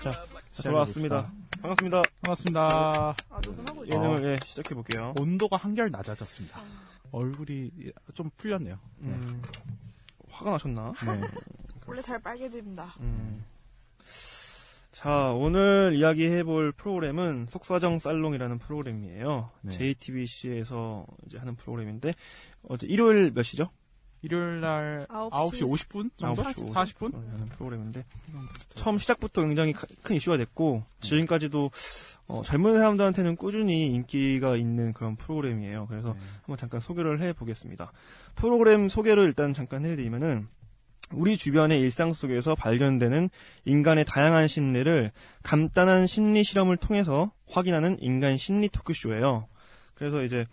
자, 돌아왔습니다. 반갑습니다. 반갑습니다. 예능을 예, 시작해 볼게요. 온도가 한결 낮아졌습니다. 얼굴이 좀 풀렸네요. 네. 음, 화가 나셨나? 네. 원래 잘 빨개집니다. 음. 자, 오늘 이야기해 볼 프로그램은 속사정 살롱이라는 프로그램이에요. 네. JTBC에서 이제 하는 프로그램인데 어제 일요일 몇 시죠? 일요일 날 9시 9시 50분 정도? 9시 40분? 하는 프로그램인데 처음 시작부터 굉장히 카- 큰 이슈가 됐고 지금까지도 어, 젊은 사람들한테는 꾸준히 인기가 있는 그런 프로그램이에요. 그래서 네. 한번 잠깐 소개를 해보겠습니다. 프로그램 소개를 일단 잠깐 해드리면은 우리 주변의 일상 속에서 발견되는 인간의 다양한 심리를 간단한 심리 실험을 통해서 확인하는 인간 심리 토크쇼예요. 그래서 이제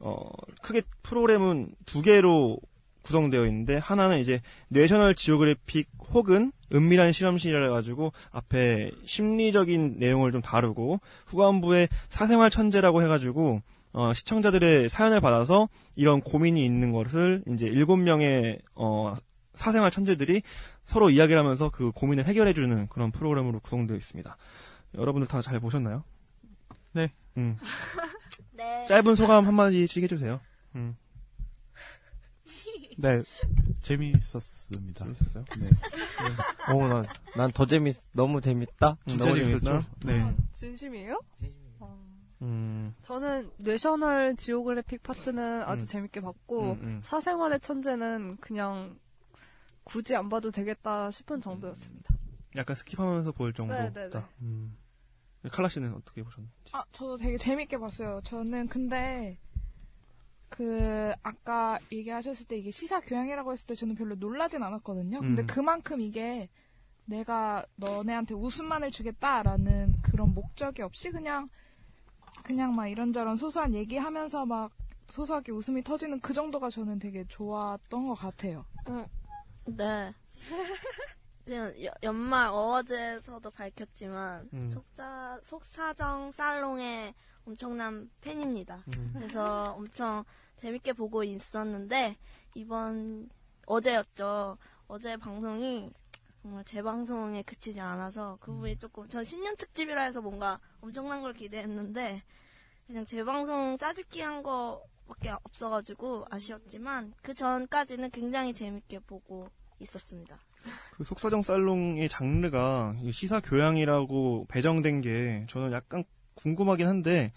어, 크게 프로그램은 두 개로 구성되어 있는데 하나는 이제 뇌셔널 지오그래픽 혹은 은밀한 실험실이라 가지고 앞에 심리적인 내용을 좀 다루고 후반부에 사생활 천재라고 해가지고 어, 시청자들의 사연을 받아서 이런 고민이 있는 것을 이제 일곱 명의 어, 사생활 천재들이 서로 이야기를 하면서 그 고민을 해결해주는 그런 프로그램으로 구성되어 있습니다. 여러분들 다 잘 보셨나요? 네. 음. 네. 짧은 소감 한마디씩 해주세요. 음. 네. 재미있었습니다. 재밌었어요? 네. 오, 난, 난 더 재밌, 너무 재밌다? 진짜 너무 재밌었죠? 재밌었죠? 네. 진심이에요? 어. 음. 저는 뇌셔널 지오그래픽 파트는 아주 음. 재밌게 봤고 음, 음. 사생활의 천재는 그냥 굳이 안 봐도 되겠다 싶은 정도였습니다. 약간 스킵하면서 볼 네네네. 정도다. 음. 칼라 씨는 어떻게 보셨는지? 아, 저도 되게 재밌게 봤어요. 저는 근데 그 아까 얘기하셨을 때 이게 시사 교양이라고 했을 때 저는 별로 놀라진 않았거든요. 근데 음. 그만큼 이게 내가 너네한테 웃음만을 주겠다라는 그런 목적이 없이 그냥 그냥 막 이런저런 소소한 얘기하면서 막 소소하게 웃음이 터지는 그 정도가 저는 되게 좋았던 것 같아요. 네. 지금 여- 연말 어워즈에서도 밝혔지만 음. 속자 속사정 살롱의 엄청난 팬입니다. 음. 그래서 엄청 재밌게 보고 있었는데 이번 어제였죠. 어제 방송이 정말 제 방송에 그치지 않아서 그 부분이 조금 전 신년 특집이라 해서 뭔가 엄청난 걸 기대했는데 그냥 제 방송 짜집기 한 거 밖에 없어가지고 아쉬웠지만 그 전까지는 굉장히 재밌게 보고 있었습니다. 그 속사정 살롱의 장르가 이 시사 교양이라고 배정된 게 저는 약간 궁금하긴 한데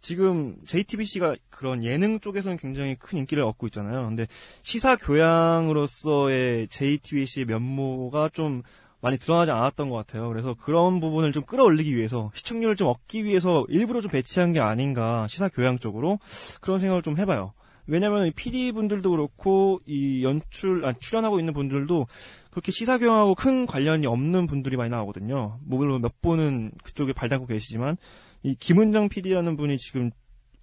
지금 JTBC가 그런 예능 쪽에서는 굉장히 큰 인기를 얻고 있잖아요. 근데 시사 교양으로서의 JTBC의 면모가 좀 많이 드러나지 않았던 것 같아요. 그래서 그런 부분을 좀 끌어올리기 위해서 시청률을 좀 얻기 위해서 일부러 좀 배치한 게 아닌가 시사 교양 쪽으로 그런 생각을 좀 해봐요. 왜냐면 이 PD 분들도 그렇고 이 연출 아, 출연하고 있는 분들도 그렇게 시사 교양하고 큰 관련이 없는 분들이 많이 나오거든요. 뭐 물론 몇 분은 그쪽에 발담고 계시지만 이 김은정 PD라는 분이 지금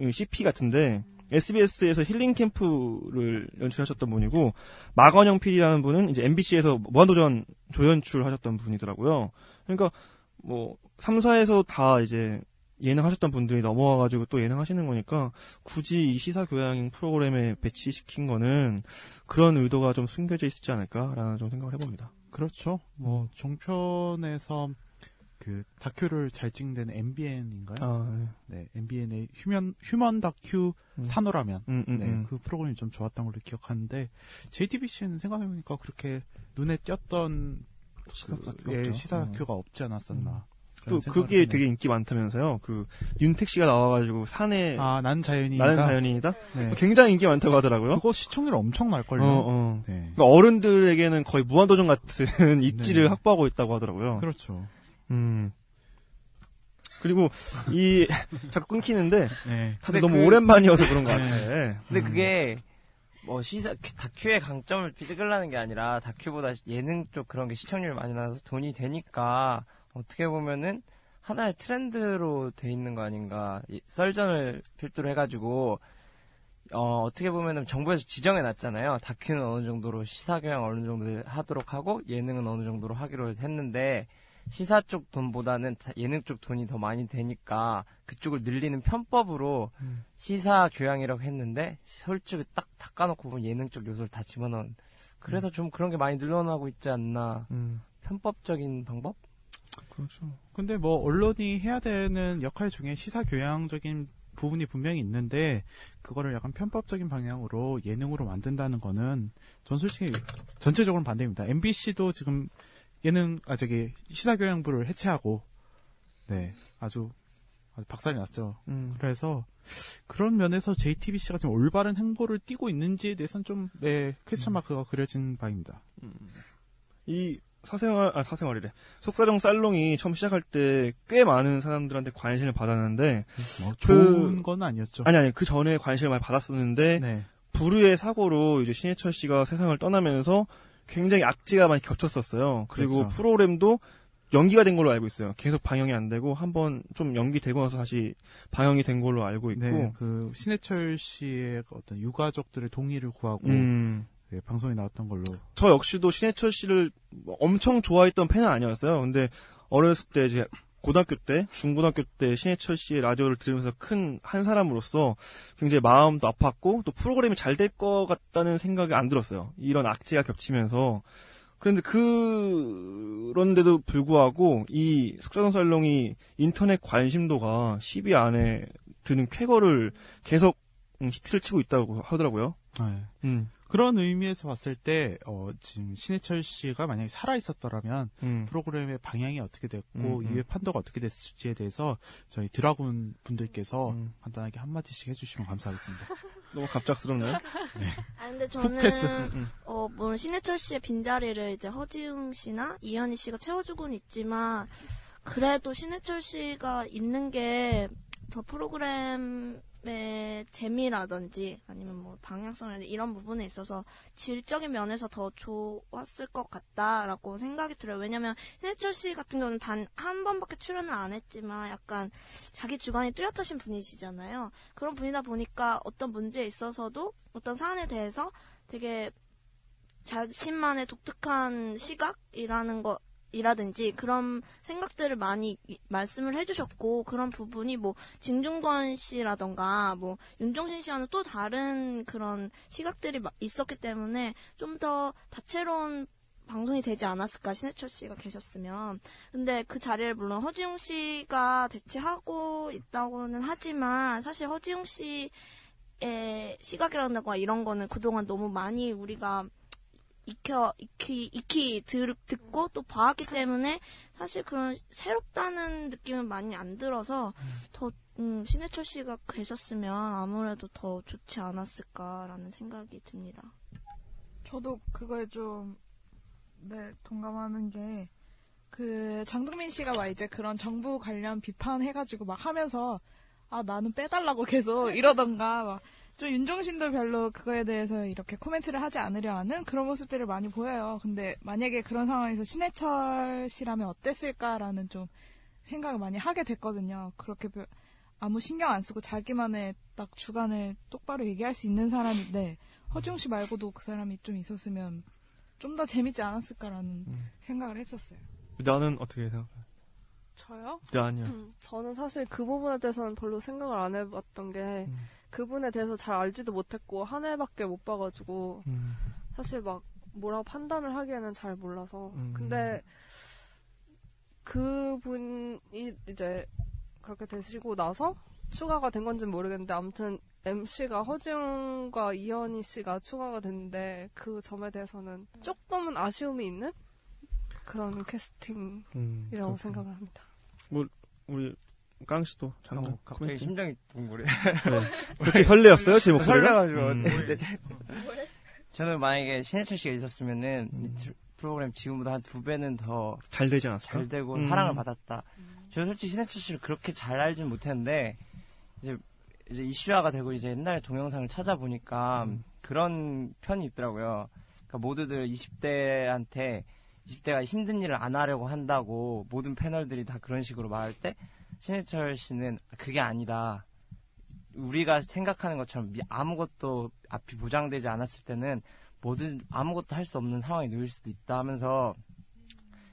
CP 같은데 SBS에서 힐링 캠프를 연출하셨던 분이고 마건영 PD라는 분은 이제 MBC에서 무한도전 조연출 하셨던 분이더라고요. 그러니까 뭐 3사에서 다 이제 예능 하셨던 분들이 넘어와 가지고 또 예능 하시는 거니까 굳이 이 시사 교양 프로그램에 배치시킨 거는 그런 의도가 좀 숨겨져 있지 않을까라는 좀 생각을 해봅니다. 그렇죠. 뭐 종편에서 그 다큐를 잘 찍는 데는 MBN인가요? 아, 네, MBN의 휴먼 휴먼 다큐 음. 산호라면 음, 음, 네, 음. 그 프로그램이 좀 좋았던 걸로 기억하는데 JTBC는 생각해보니까 그렇게 눈에 띄었던 시사 그, 다큐가 예. 시사 음. 다큐가 없지 않았었나. 또 그런 생각을 그게 하네요. 되게 인기 많다면서요. 그 윤택 씨가 나와가지고 산에 아, 난 자연이다. 나는 자연인이다. 네. 굉장히 인기 많다고 하더라고요. 그거 시청률 엄청 날 걸요. 어, 어. 네. 그러니까 어른들에게는 거의 무한도전 같은 입지를 네. 확보하고 있다고 하더라고요. 그렇죠. 음. 그리고 이 자꾸 끊기는데 네. 다들 너무 그- 오랜만이어서 그런 것 네. 같아. 근데 음. 그게 뭐 시사 다큐의 강점을 찍으려는 게 아니라 다큐보다 예능 쪽 그런 게 시청률이 많이 나서 돈이 되니까 어떻게 보면은 하나의 트렌드로 돼 있는 거 아닌가 이 썰전을 필두로 해가지고 어 어떻게 보면은 정부에서 지정해 놨잖아요 다큐는 어느 정도로 시사 교양 어느 정도 하도록 하고 예능은 어느 정도로 하기로 했는데 시사 쪽 돈보다는 자- 예능 쪽 돈이 더 많이 되니까 그쪽을 늘리는 편법으로 음. 시사 교양이라고 했는데 솔직히 딱 닦아놓고 보면 예능 쪽 요소를 다 집어넣은 그래서 좀 그런 게 많이 늘어나고 있지 않나 음. 편법적인 방법? 그렇죠. 근데 뭐 언론이 해야 되는 역할 중에 시사 교양적인 부분이 분명히 있는데 그거를 약간 편법적인 방향으로 예능으로 만든다는 거는 전 솔직히 전체적으로 반대입니다. MBC도 지금 예능 아 저기 시사 교양부를 해체하고 네 아주 아주 박살이 났죠. 음. 그래서 그런 면에서 JTBC가 지금 올바른 행보를 띠고 있는지에 대해서는 좀 네, 퀘스천 마크가 그려진 바입니다. 이 사생활, 아, 사생활이래. 속사정 살롱이 처음 시작할 때 꽤 많은 사람들한테 관심을 받았는데, 뭐 그- 좋은 건 아니었죠. 아니, 아니, 그 전에 관심을 많이 받았었는데, 네. 불의의 사고로 이제 신해철 씨가 세상을 떠나면서 굉장히 악재가 많이 겹쳤었어요. 그리고 그렇죠. 프로그램도 연기가 된 걸로 알고 있어요. 계속 방영이 안 되고, 한번 좀 연기되고 나서 다시 방영이 된 걸로 알고 있고, 네, 그 신해철 씨의 그 어떤 유가족들의 동의를 구하고 음, 네, 방송에 나왔던 걸로. 저 역시도 신해철 씨를 뭐 엄청 좋아했던 팬은 아니었어요. 근데 어렸을 때 이제 고등학교 때, 중고등학교 때 신해철 씨의 라디오를 들으면서 큰 한 사람으로서 굉장히 마음도 아팠고 또 프로그램이 잘 될 것 같다는 생각이 안 들었어요. 이런 악재가 겹치면서. 그런데 그런데도 불구하고 이 숙자동 살롱이 인터넷 관심도가 10위 안에 드는 쾌거를 계속 음, 히트를 치고 있다고 하더라고요. 네. 음. 그런 의미에서 봤을 때, 어, 지금 신해철 씨가 만약에 살아 있었더라면, 음. 프로그램의 방향이 어떻게 됐고, 음, 음. 이후의 판도가 어떻게 됐을지에 대해서, 저희 드라군 분들께서 음. 간단하게 한 마디씩 해주시면 감사하겠습니다. 너무 갑작스럽나요? 아 근데. 저는 어 물론 신해철 씨의 빈자리를 이제 허지웅 씨나 이현희 씨가 채워주고는 있지만 그래도 신해철 씨가 있는 게 더 프로그램 의 재미라든지 아니면 뭐 방향성 이런 부분에 있어서 질적인 면에서 더 좋았을 것 같다라고 생각이 들어요. 왜냐면 신해철 씨 같은 경우는 단 한 번밖에 출연을 안 했지만 약간 자기 주관이 뚜렷하신 분이시잖아요. 그런 분이다 보니까 어떤 문제에 있어서도 어떤 사안에 대해서 되게 자신만의 독특한 시각이라는 거 이라든지 그런 생각들을 많이 이- 말씀을 해주셨고 그런 부분이 뭐 진중권 씨라던가 뭐 윤종신 씨와는 또 다른 그런 시각들이 마- 있었기 때문에 좀 더 다채로운 방송이 되지 않았을까 신해철 씨가 계셨으면. 근데 그 자리를 물론 허지웅 씨가 대체하고 있다고는 하지만 사실 허지웅 씨의 시각이라든가 이런 거는 그동안 너무 많이 우리가 익혀 익히 익히 들, 듣고 또 봐왔기 때문에 사실 그런 새롭다는 느낌은 많이 안 들어서 더 음, 신해철 씨가 계셨으면 아무래도 더 좋지 않았을까라는 생각이 듭니다. 저도 그거에 좀, 네, 동감하는 게, 그, 장동민 씨가 막 이제 그런 정부 관련 비판해가지고 막 하면서, 아, 나는 빼달라고 계속 이러던가, 막, 좀 윤종신도 별로 그거에 대해서 이렇게 코멘트를 하지 않으려 하는 그런 모습들을 많이 보여요. 근데 만약에 그런 상황에서 신해철 씨라면 어땠을까라는 좀 생각을 많이 하게 됐거든요. 그렇게 별- 아무 신경 안 쓰고 자기만의 딱 주관을 똑바로 얘기할 수 있는 사람인데, 허중 씨 말고도 그 사람이 좀 있었으면 좀 더 재밌지 않았을까라는 생각을 했었어요. 나는 어떻게 생각해? 저요? 네, 아니요. 음, 저는 사실 그 부분에 대해서는 별로 생각을 안 해봤던 게 그분에 대해서 잘 알지도 못했고 한 해밖에 못 봐가지고 음. 사실 막 뭐라고 판단을 하기에는 잘 몰라서 음. 근데 그분이 이제 그렇게 되시고 나서 추가가 된 건지는 모르겠는데 아무튼 MC가 허지웅과 이현희 씨가 추가가 됐는데 그 점에 대해서는 조금은 아쉬움이 있는 그런 캐스팅이라고 음. 생각을 합니다. 뭐 우리 깡 씨도 장르 어, 갑자기 코멘트? 심장이 둥그래. 네. 그렇게 설레었어요 제 목소리가? 설레가지고. 음. 네. 저는 만약에 신해철 씨가 있었으면은 이 트- 프로그램 지금보다 한 두 배는 더 잘 되지 않았을까? 잘 되고 음. 사랑을 받았다. 저는 솔직히 신해철 씨를 그렇게 잘 알진 못했는데 이제 이제 이슈화가 되고 이제 옛날 동영상을 찾아보니까 음. 그런 편이 있더라고요. 그러니까 모두들 20대한테 20대가 힘든 일을 안 하려고 한다고 모든 패널들이 다 그런 식으로 말할 때 신해철 씨는 그게 아니다. 우리가 생각하는 것처럼 미- 아무것도 앞이 보장되지 않았을 때는 뭐든 아무것도 할 수 없는 상황에 놓일 수도 있다 하면서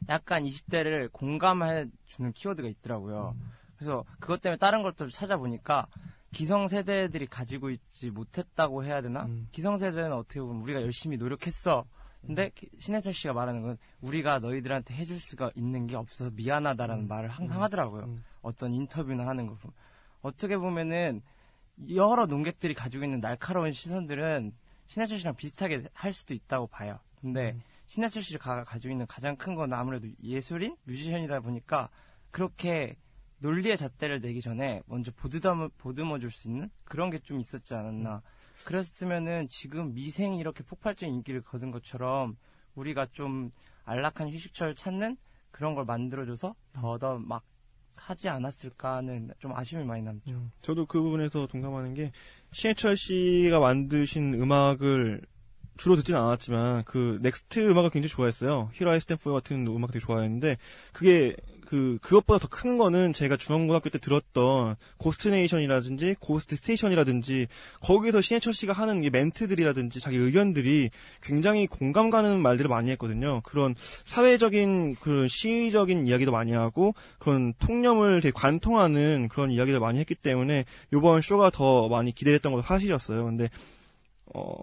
약간 20대를 공감해 주는 키워드가 있더라고요. 그래서 그것 때문에 다른 것들 찾아보니까 기성세대들이 가지고 있지 못했다고 해야 되나? 기성세대는 어떻게 보면 우리가 열심히 노력했어. 근데 신해철 씨가 말하는 건 우리가 너희들한테 해줄 수가 있는 게 없어서 미안하다라는 말을 항상 하더라고요. 어떤 인터뷰나 하는 거 보면. 어떻게 보면은 여러 농객들이 가지고 있는 날카로운 시선들은 신해철 씨랑 비슷하게 할 수도 있다고 봐요. 근데 신해철 씨가 가지고 있는 가장 큰 건 아무래도 예술인, 뮤지션이다 보니까 그렇게 논리의 잣대를 내기 전에 먼저 보드담, 보듬어 줄 수 있는 그런 게 좀 있었지 않았나. 그랬으면은 지금 미생이 이렇게 폭발적인 인기를 거둔 것처럼 우리가 좀 안락한 휴식처를 찾는 그런 걸 만들어줘서 더더 막 하지 않았을까 하는 좀 아쉬움이 많이 남죠. 저도 그 부분에서 동감하는 게 신해철 씨가 만드신 음악을 주로 듣지는 않았지만 그 넥스트 음악을 굉장히 좋아했어요. Here I Stand For 같은 음악 되게 좋아했는데 그게 그 그것보다 더 큰 거는 제가 중고등학교 때 들었던 고스트네이션이라든지 고스트 스테이션이라든지 거기서 신해철 씨가 하는 이 멘트들이라든지 자기 의견들이 굉장히 공감 가는 말들을 많이 했거든요. 그런 사회적인 그런 시의적인 이야기도 많이 하고 그런 통념을 되게 관통하는 그런 이야기를 많이 했기 때문에 이번 쇼가 더 많이 기대했던 것도 사실이었어요. 근데 어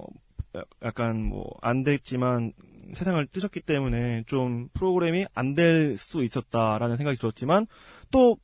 야- 약간 뭐 안 됐지만 세상을 뜨셨기 때문에 좀 프로그램이 안 될 수 있었다라는 생각이 들었지만 또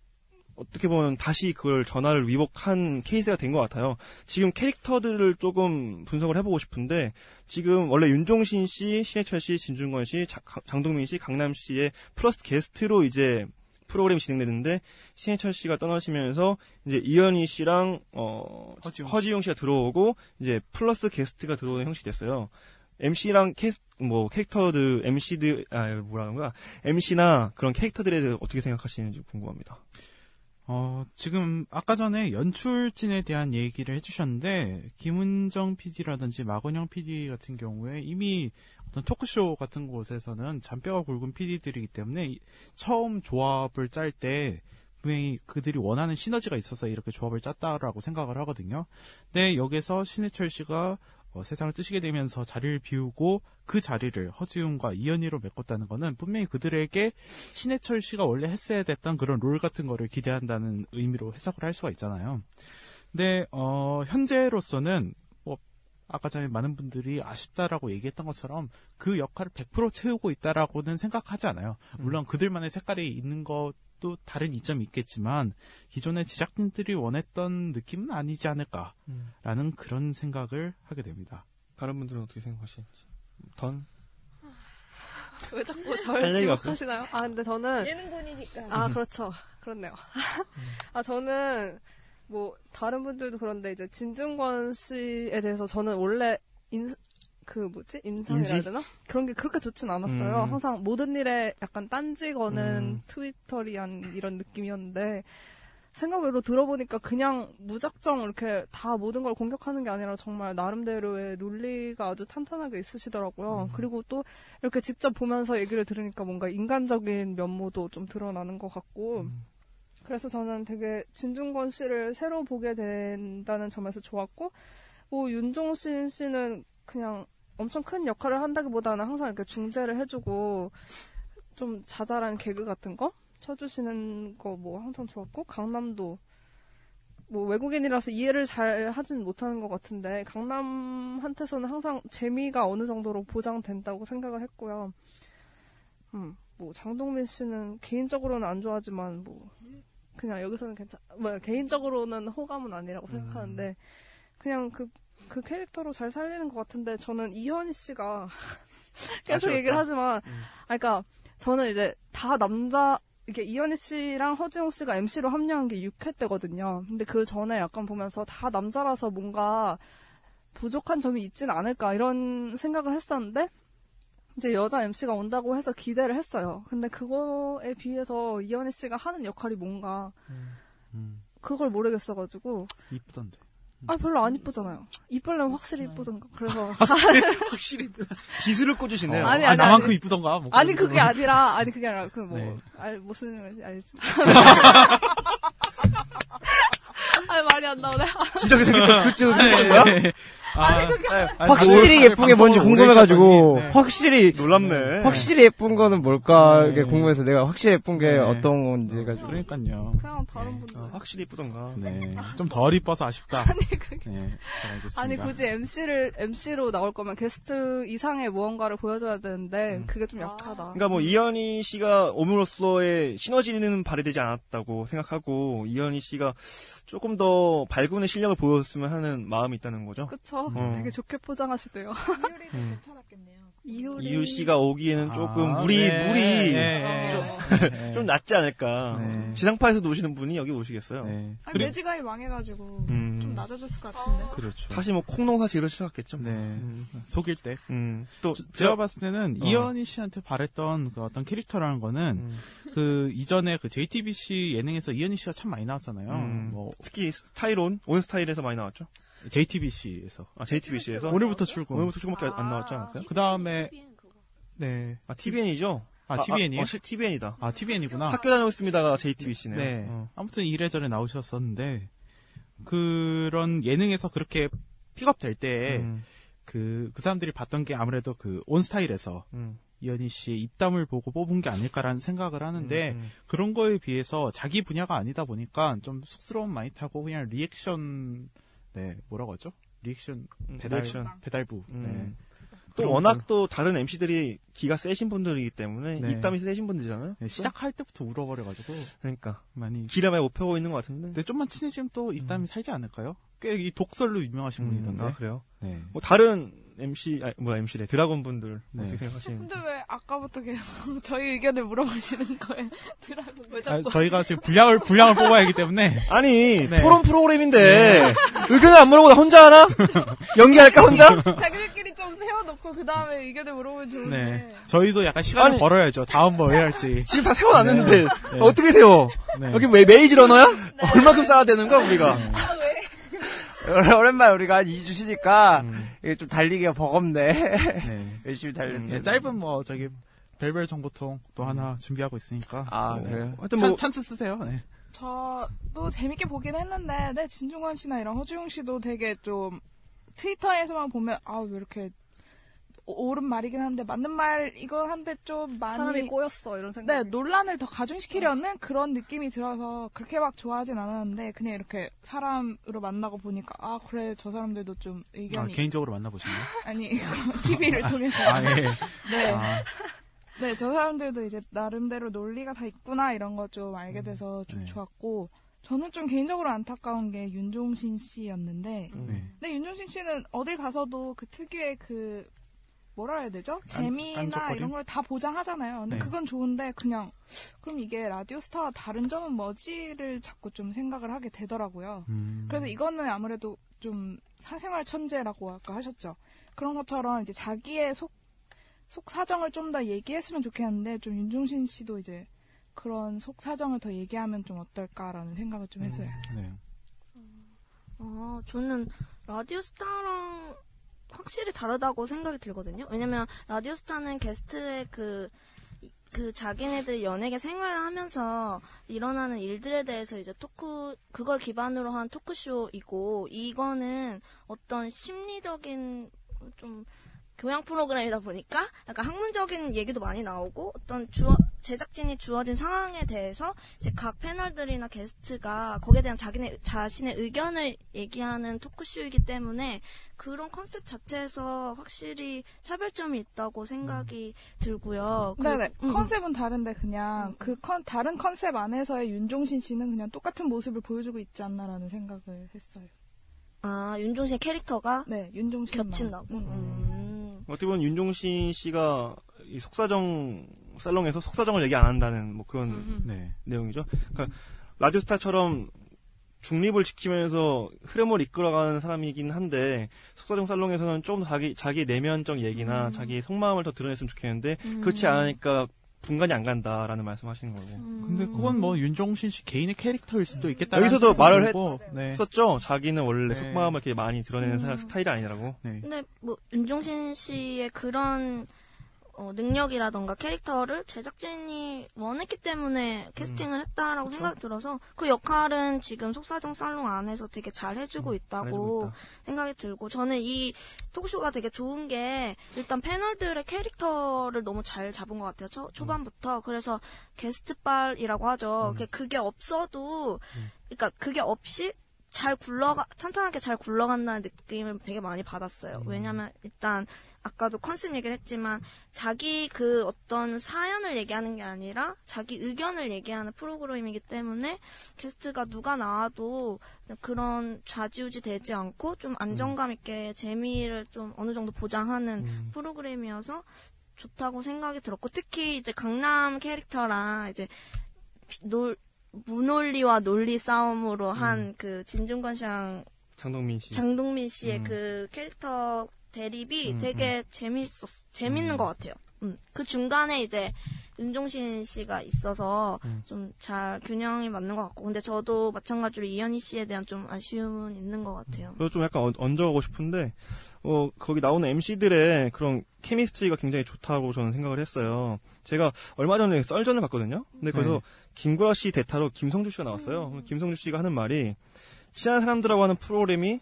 어떻게 보면 다시 그걸 전화를 위복한 케이스가 된 것 같아요. 지금 캐릭터들을 조금 분석을 해보고 싶은데 지금 원래 윤종신 씨, 신해철 씨, 진중권 씨, 자- 장동민 씨, 강남 씨의 플러스 게스트로 이제 프로그램이 진행되는데 신해철 씨가 떠나시면서 이제 이현희 씨랑 어 허지용. 씨가 들어오고 이제 플러스 게스트가 들어오는 형식이 됐어요. MC랑 캐스 뭐 캐릭터들 MC들 아 뭐라는 거야 MC나 그런 캐릭터들에 대해 어떻게 생각하시는지 궁금합니다. 어, 지금 아까 전에 연출진에 대한 얘기를 해주셨는데 김은정 PD라든지 마건영 PD 같은 경우에 이미 어떤 토크쇼 같은 곳에서는 잔뼈가 굵은 PD들이기 때문에 이- 처음 조합을 짤 때 분명히 그들이 원하는 시너지가 있어서 이렇게 조합을 짰다라고 생각을 하거든요. 근데 여기서 신해철 씨가 어, 세상을 뜨시게 되면서 자리를 비우고 그 자리를 허지웅과 이현희로 메꿨다는 거는 분명히 그들에게 신해철 씨가 원래 했어야 됐던 그런 롤 같은 거를 기대한다는 의미로 해석을 할 수가 있잖아요. 근데 어, 현재로서는 뭐 아까 전에 많은 분들이 아쉽다라고 얘기했던 것처럼 그 역할을 100% 채우고 있다라고는 생각하지 않아요. 물론 그들만의 색깔이 있는 것 도 다른 이점이 있겠지만 기존의 제작진들이 원했던 느낌은 아니지 않을까라는 그런 생각을 하게 됩니다. 다른 분들은 어떻게 생각하시는지? 던? 왜 자꾸 할 저를? 지목하시나요? 아, 근데 저는. 예능본이니까. 아, 그렇죠. 그렇네요. 아, 저는, 뭐, 다른 분들도 그런데, 이제, 진중권 씨에 대해서 저는 원래, 인, 그, 뭐지? 인상이라? 되나? 그런 게 그렇게 좋진 않았어요. 음. 항상 모든 일에 약간 딴지 거는 음. 트위터리한 이런 느낌이었는데, 생각외로 들어보니까 그냥 무작정 이렇게 다 모든 걸 공격하는 게 아니라 정말 나름대로의 논리가 아주 탄탄하게 있으시더라고요. 그리고 또 이렇게 직접 보면서 얘기를 들으니까 뭔가 인간적인 면모도 좀 드러나는 것 같고, 그래서 저는 되게 진중권 씨를 새로 보게 된다는 점에서 좋았고, 뭐 윤종신 씨는 그냥 엄청 큰 역할을 한다기보다는 항상 이렇게 중재를 해주고 좀 자잘한 개그 같은 거 쳐주시는 거 뭐 항상 좋았고 강남도 뭐 외국인이라서 이해를 잘 하진 못하는 것 같은데 강남한테서는 항상 재미가 어느 정도로 보장된다고 생각을 했고요. 음 뭐 장동민 씨는 개인적으로는 안 좋아하지만 뭐 그냥 여기서는 괜찮 뭐 개인적으로는 호감은 아니라고 생각하는데 그냥 그 그 캐릭터로 잘 살리는 것 같은데 저는 이현희 씨가 계속 아쉬웠다. 얘기를 하지만 음. 아 그러니까 저는 이제 다 남자 이게 이현희 씨랑 허지웅 씨가 MC로 합류한 게 6회 때거든요. 근데 그 전에 약간 보면서 다 남자라서 뭔가 부족한 점이 있진 않을까 이런 생각을 했었는데 이제 여자 MC가 온다고 해서 기대를 했어요. 근데 그거에 비해서 이현희 씨가 하는 역할이 뭔가 음, 그걸 모르겠어가지고 이쁘던데. 아 별로 안 이쁘잖아요. 이쁘려면 확실히 이쁘던가. 그래서 확실히 기술을 꽂으시네요. 아니, 아, 아니, 나만큼 아니. 이쁘던가? 뭐 아니 그런 그게 거. 아니라 아니 그게 아니라 그뭐 네. 알 무슨 말인지 알지? 아 말이 안 나오네. 진짜 생겼다. 네. 생긴 거야? 아, 네. 확실히 예쁜 게 뭔지 궁금해가지고 확실히 놀랍네. 확실히 예쁜 거는 뭘까 네. 이게 궁금해서 내가 확실히 예쁜 게 네. 어떤 건지 해가지고 그러니까요. 그냥 다른 분들. 아, 확실히 이쁘던가. 네. 좀 덜 이뻐서 아쉽다. 아니 그게 네. 아니 굳이 MC를 MC로 나올 거면 게스트 이상의 무언가를 보여줘야 되는데 그게 좀 약하다. 그러니까 뭐 이현희 씨가 오므로써의 시너지는 발휘되지 않았다고 생각하고 이현희 씨가 조금 더 발군의 실력을 보였으면 하는 마음이 있다는 거죠. 그쵸? 어. 되게 좋게 포장하시대요. 이효리도 음. 괜찮았겠네요. 이효리. 이유 씨가 오기에는 조금 아, 물이 네. 물이 네. 좀, 네. 좀 낫지 않을까. 네. 지상파에서 노시는 분이 여기 오시겠어요. 네. 아니, 매지가이 망해가지고 음. 좀 낮아졌을 것 같은데. 그렇죠. 다시 뭐 콩농사 지으러 시작했죠. 네. 음. 속일 때. 음. 또 저- 제가 봤을 때는 어. 이현희 씨한테 바랬던 그 어떤 캐릭터라는 거는 음. 그 이전에 그 JTBC 예능에서 이현이 씨가 참 많이 나왔잖아요. 음. 뭐 특히 스타일온 온 스타일에서 많이 나왔죠. JTBC에서 아 JTBC에서 오늘부터 출근. 오늘부터 출근밖에 안 나왔지 않았어요? 그 다음에 네. 아 TVN이죠. 아, TVN이요? 아, TVN이다. 아 TVN이구나. 학교 다니고 있습니다가 JTBC네요. 네. 어. 아무튼 이래저래 나오셨었는데 그런 예능에서 그렇게 픽업될 때 음. 그, 그 사람들이 봤던 게 아무래도 그 온스타일에서 음. 이현이 씨의 입담을 보고 뽑은 게 아닐까라는 생각을 하는데 음, 음. 그런 거에 비해서 자기 분야가 아니다 보니까 좀 쑥스러움 많이 타고 그냥 리액션 네 뭐라고 하죠? 리액션 음, 배달 리액션. 배달부 음. 네. 또 워낙 걸- 또 다른 MC들이 기가 세신 분들이기 때문에 네. 입담이 세신 분들이잖아요. 네, 시작할 때부터 울어버려가지고 그러니까 많이 기가 많이 못 펴고 있는 것 같은데. 근데 좀만 친해지면 또 입담이 살지 않을까요? 꽤 이 독설로 유명하신 음, 분이던데 아 그래요. 네. 뭐 다른 MC 아 뭐야 MC래 드라곤 분들 네. 어떻게 생각하시는지. 근데 왜 아까부터 계속 저희 의견을 물어보시는 거예요? 드라곤 왜 아, 자꾸 저희가 지금 분량을 분량을 뽑아야 하기 때문에 아니 네. 토론 프로그램인데 의견을 안 물어보고 나 혼자 하나? 연기할까 혼자? 자기들끼리 좀 세워놓고 그 다음에 의견을 물어보면 좋은데 네 저희도 약간 시간을 아니- 벌어야죠. 다음 뭐 해야 할지. 지금 다 세워놨는데 네. 어떻게 세워? 네. 여기 왜 메이즈 러너야? 얼마큼 쌓아야 되는 거야 우리가? 오랜만에 우리가 한 2주 쉬니까 음. 이게 좀 달리기가 버겁네. 네. 열심히 달렸어요. 네, 짧은 뭐 저기 별별 정보통 또 하나 준비하고 있으니까. 아, 뭐 그래요? 하여튼 찬, 뭐 찬스 쓰세요. 네. 저도 재밌게 보긴 했는데 네, 진중권 씨나 이런 허주용 씨도 되게 좀 트위터에서만 보면 아 왜 이렇게 오- 옳은 말이긴 한데 맞는 말 이거 한데 좀 많이 사람이 꼬였어 이런 생각. 네, 논란을 더 가중시키려는 그런 느낌이 들어서 그렇게 막 좋아하진 않았는데 그냥 이렇게 사람으로 만나고 보니까 아 그래 저 사람들도 좀 아, 의견이 개인적으로 만나보시나요? 아니 TV를 통해서 아, 예. 네. 아, 네, 저 사람들도 이제 나름대로 논리가 다 있구나 이런 거 좀 알게 돼서 좀 네. 좋았고 저는 좀 개인적으로 안타까운 게 윤종신 씨였는데 음. 네. 근데 윤종신 씨는 어딜 가서도 그 특유의 그 뭐라 해야 되죠? 깐- 재미나 깐족거림? 이런 걸 다 보장하잖아요. 근데 네. 그건 좋은데 그냥 그럼 이게 라디오스타와 다른 점은 뭐지를 자꾸 좀 생각을 하게 되더라고요. 음. 그래서 이거는 아무래도 좀 사생활 천재라고 아까 하셨죠. 그런 것처럼 이제 자기의 속, 속 사정을 좀 더 얘기했으면 좋겠는데 좀 윤종신 씨도 이제 그런 속 사정을 더 얘기하면 좀 어떨까라는 생각을 좀 했어요. 네. 아, 저는 라디오스타랑 확실히 다르다고 생각이 들거든요. 왜냐면 라디오스타는 게스트의 그, 이- 그 자기네들 연예계 생활을 하면서 일어나는 일들에 대해서 이제 토크, 그걸 기반으로 한 토크쇼이고, 이거는 어떤 심리적인 좀 교양 프로그램이다 보니까 약간 학문적인 얘기도 많이 나오고 어떤 주, 제작진이 주어진 상황에 대해서 이제 각 패널들이나 게스트가 거기에 대한 자기네 자신의 의견을 얘기하는 토크쇼이기 때문에 그런 컨셉 자체에서 확실히 차별점이 있다고 생각이 들고요. 네네. 음, 음. 컨셉은 다른데 그냥 그 컨, 다른 컨셉 안에서의 윤종신 씨는 그냥 똑같은 모습을 보여주고 있지 않나라는 생각을 했어요. 아 윤종신 캐릭터가 네, 윤종신만. 겹친다고. 음. 어떻게 보면 윤종신 씨가 이 속사정 살롱에서 속사정을 얘기 안 한다는 뭐 그런 음. 네. 내용이죠. 그러니까 라디오스타처럼 중립을 지키면서 흐름을 이끌어가는 사람이긴 한데 속사정 살롱에서는 좀더 자기 자기 내면적 얘기나 음. 자기 속마음을 더 드러냈으면 좋겠는데 음. 그렇지 않으니까 분간이 안 간다라는 말씀하시는 거고. 근데 그건 뭐 윤종신 씨 개인의 캐릭터일 수도 있겠다. 여기서도 말을 네. 했었죠. 자기는 원래 네. 속마음을 이렇게 많이 드러내는 음. 사람 스타일이 아니라고. 네. 근데 뭐 윤종신 씨의 그런 어, 능력이라던가 캐릭터를 제작진이 원했기 때문에 캐스팅을 했다라고 생각이 들어서 그 역할은 지금 속사정 살롱 안에서 되게 잘 해주고 있다고 있다. 생각이 들고 저는 이 토크쇼가 되게 좋은 게 일단 패널들의 캐릭터를 너무 잘 잡은 것 같아요. 초, 초반부터 그래서 게스트빨이라고 하죠. 그게 없어도 그러니까 그게 없이 잘 굴러가 탄탄하게 잘 굴러간다는 느낌을 되게 많이 받았어요. 왜냐면 일단 아까도 컨셉 얘기를 했지만 자기 그 어떤 사연을 얘기하는 게 아니라 자기 의견을 얘기하는 프로그램이기 때문에 게스트가 누가 나와도 그런 좌지우지 되지 않고 좀 안정감 있게 재미를 좀 어느 정도 보장하는 음. 프로그램이어서 좋다고 생각이 들었고 특히 이제 강남 캐릭터랑 이제 비- 놀 문논리와 논리 싸움으로 한 그 진중권 씨랑 장동민 씨. 장동민 씨의 음. 그 캐릭터 대립이 음, 되게 재밌었 재밌는 음. 것 같아요. 음. 그 중간에 이제 윤종신 씨가 있어서 음. 좀잘 균형이 맞는 것 같고 근데 저도 마찬가지로 이현희 씨에 대한 좀 아쉬움은 있는 것 같아요. 그래서 좀 약간 얹- 얹어가고 싶은데, 어, 거기 나오는 MC들의 그런 케미스트리가 굉장히 좋다고 저는 생각을 했어요. 제가 얼마 전에 썰전을 봤거든요. 근데 거기서 네. 김구라 씨 대타로 김성주 씨가 나왔어요. 김성주 씨가 하는 말이, 친한 사람들하고 하는 프로그램이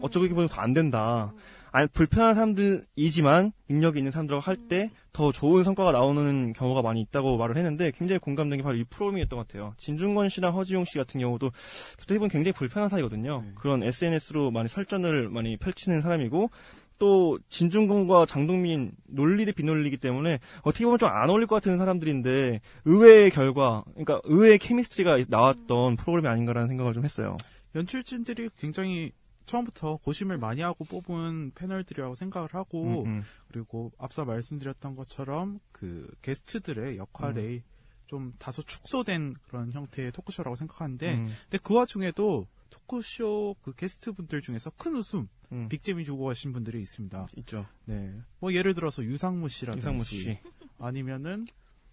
어쩌고 보면 더 안 된다. 아니, 불편한 사람들이지만 능력이 있는 사람들하고 할 때 더 좋은 성과가 나오는 경우가 많이 있다고 말을 했는데 굉장히 공감된 게 바로 이 프로그램이었던 것 같아요. 진중권 씨랑 허지용 씨 같은 경우도 어떻게 보면 굉장히 불편한 사이거든요. 네. 그런 SNS로 많이 설전을 많이 펼치는 사람이고 또 진중권과 장동민 논리를 비논리기 때문에 어떻게 보면 좀 안 어울릴 것 같은 사람들인데 의외의 결과, 그러니까 의외의 케미스트리가 나왔던 프로그램이 아닌가라는 생각을 좀 했어요. 연출진들이 굉장히 처음부터 고심을 많이 하고 뽑은 패널들이라고 생각을 하고 음, 음. 그리고 앞서 말씀드렸던 것처럼 그 게스트들의 역할에 음. 좀 다소 축소된 그런 형태의 토크쇼라고 생각하는데 음, 근데 그 와중에도 토크쇼 그 게스트 분들 중에서 큰 웃음, 음. 빅잼이 주고 가신 분들이 있습니다. 있죠. 네. 뭐 예를 들어서 유상무 씨라든지 이상무 씨, 아니면은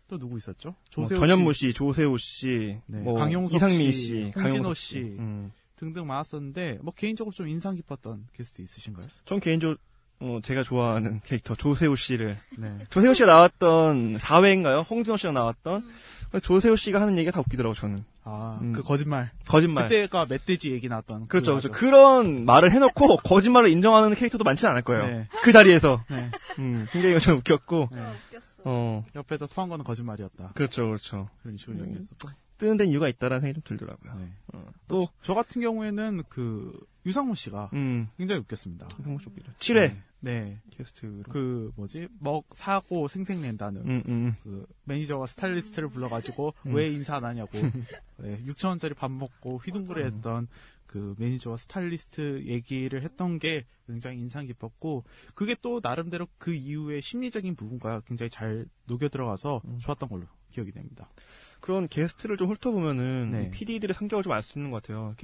또 누구 있었죠? 뭐 조세호 전현무 씨, 조세호 씨, 네, 뭐 강용석 이상민 씨, 씨, 홍진호 씨. 음. 등등 많았었는데 뭐 개인적으로 좀 인상 깊었던 게스트 있으신가요? 전 개인적으로 어, 제가 좋아하는 캐릭터 조세호 씨를 네. 조세호 씨가 나왔던 4회인가요? 홍진호 씨가 나왔던 조세호 씨가 하는 얘기가 다 웃기더라고 저는 아, 음. 그 거짓말. 거짓말. 그때가 멧돼지 얘기 나왔던. 그렇죠. 맞죠? 그런 말을 해놓고 거짓말을 인정하는 캐릭터도 많지는 않을 거예요. 네. 그 자리에서. 네. 음, 굉장히 좀 웃겼고. 네. 어, 옆에다 토한 거는 거짓말이었다. 그렇죠, 그렇죠. 그런 식으로 음. 얘기했었고. 뜨는 데는 이유가 있다라는 생각이 좀 들더라고요. 네. 어, 또, 저 같은 경우에는 그 유상무 씨가 음, 굉장히 웃겼습니다. 성우 쇼기죠. 7회 네. 네. 게스트로. 그 뭐지? 먹 사고 생색낸다는 음, 음, 그 매니저가 스타일리스트를 불러가지고 음. 왜 인사 안 하냐고 네, 6천 원짜리 밥 먹고 휘둥그레했던 그 매니저와 스타일리스트 얘기를 했던 게 굉장히 인상 깊었고 그게 또 나름대로 그 이후의 심리적인 부분과 굉장히 잘 녹여 들어가서 음. 좋았던 걸로 기억이 됩니다. 그런 게스트를 좀 훑어보면은 네. PD들의 성격을 좀 알 수 있는 것 같아요.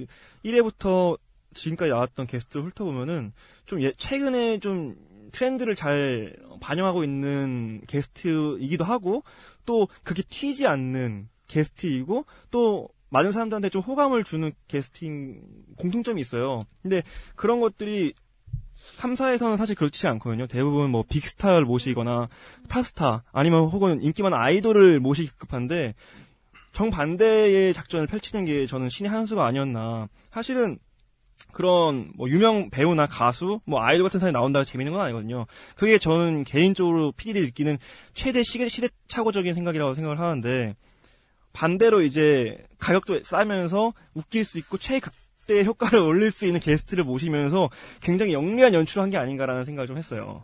1회부터 지금까지 나왔던 게스트를 훑어보면은 좀 예- 최근에 좀 트렌드를 잘 반영하고 있는 게스트이기도 하고 또 그게 튀지 않는 게스트이고 또 많은 사람들한테 좀 호감을 주는 게스트인 공통점이 있어요. 근데 그런 것들이 3, 4에서는 사실 그렇지 않거든요. 대부분 뭐 빅스타를 모시거나 탑스타 아니면 혹은 인기 많은 아이돌을 모시기 급한데 정반대의 작전을 펼치는 게 저는 신의 한 수가 아니었나. 사실은 그런 뭐 유명 배우나 가수, 뭐 아이돌 같은 사람이 나온다고 재밌는 건 아니거든요. 그게 저는 개인적으로 PD들이 느끼는 최대 시대, 시대착오적인 생각이라고 생각을 하는데 반대로 이제 가격도 싸면서 웃길 수 있고 최극 대 효과를 올릴 수 있는 게스트를 모시면서 굉장히 영리한 연출을 한 게 아닌가라는 생각을 좀 했어요.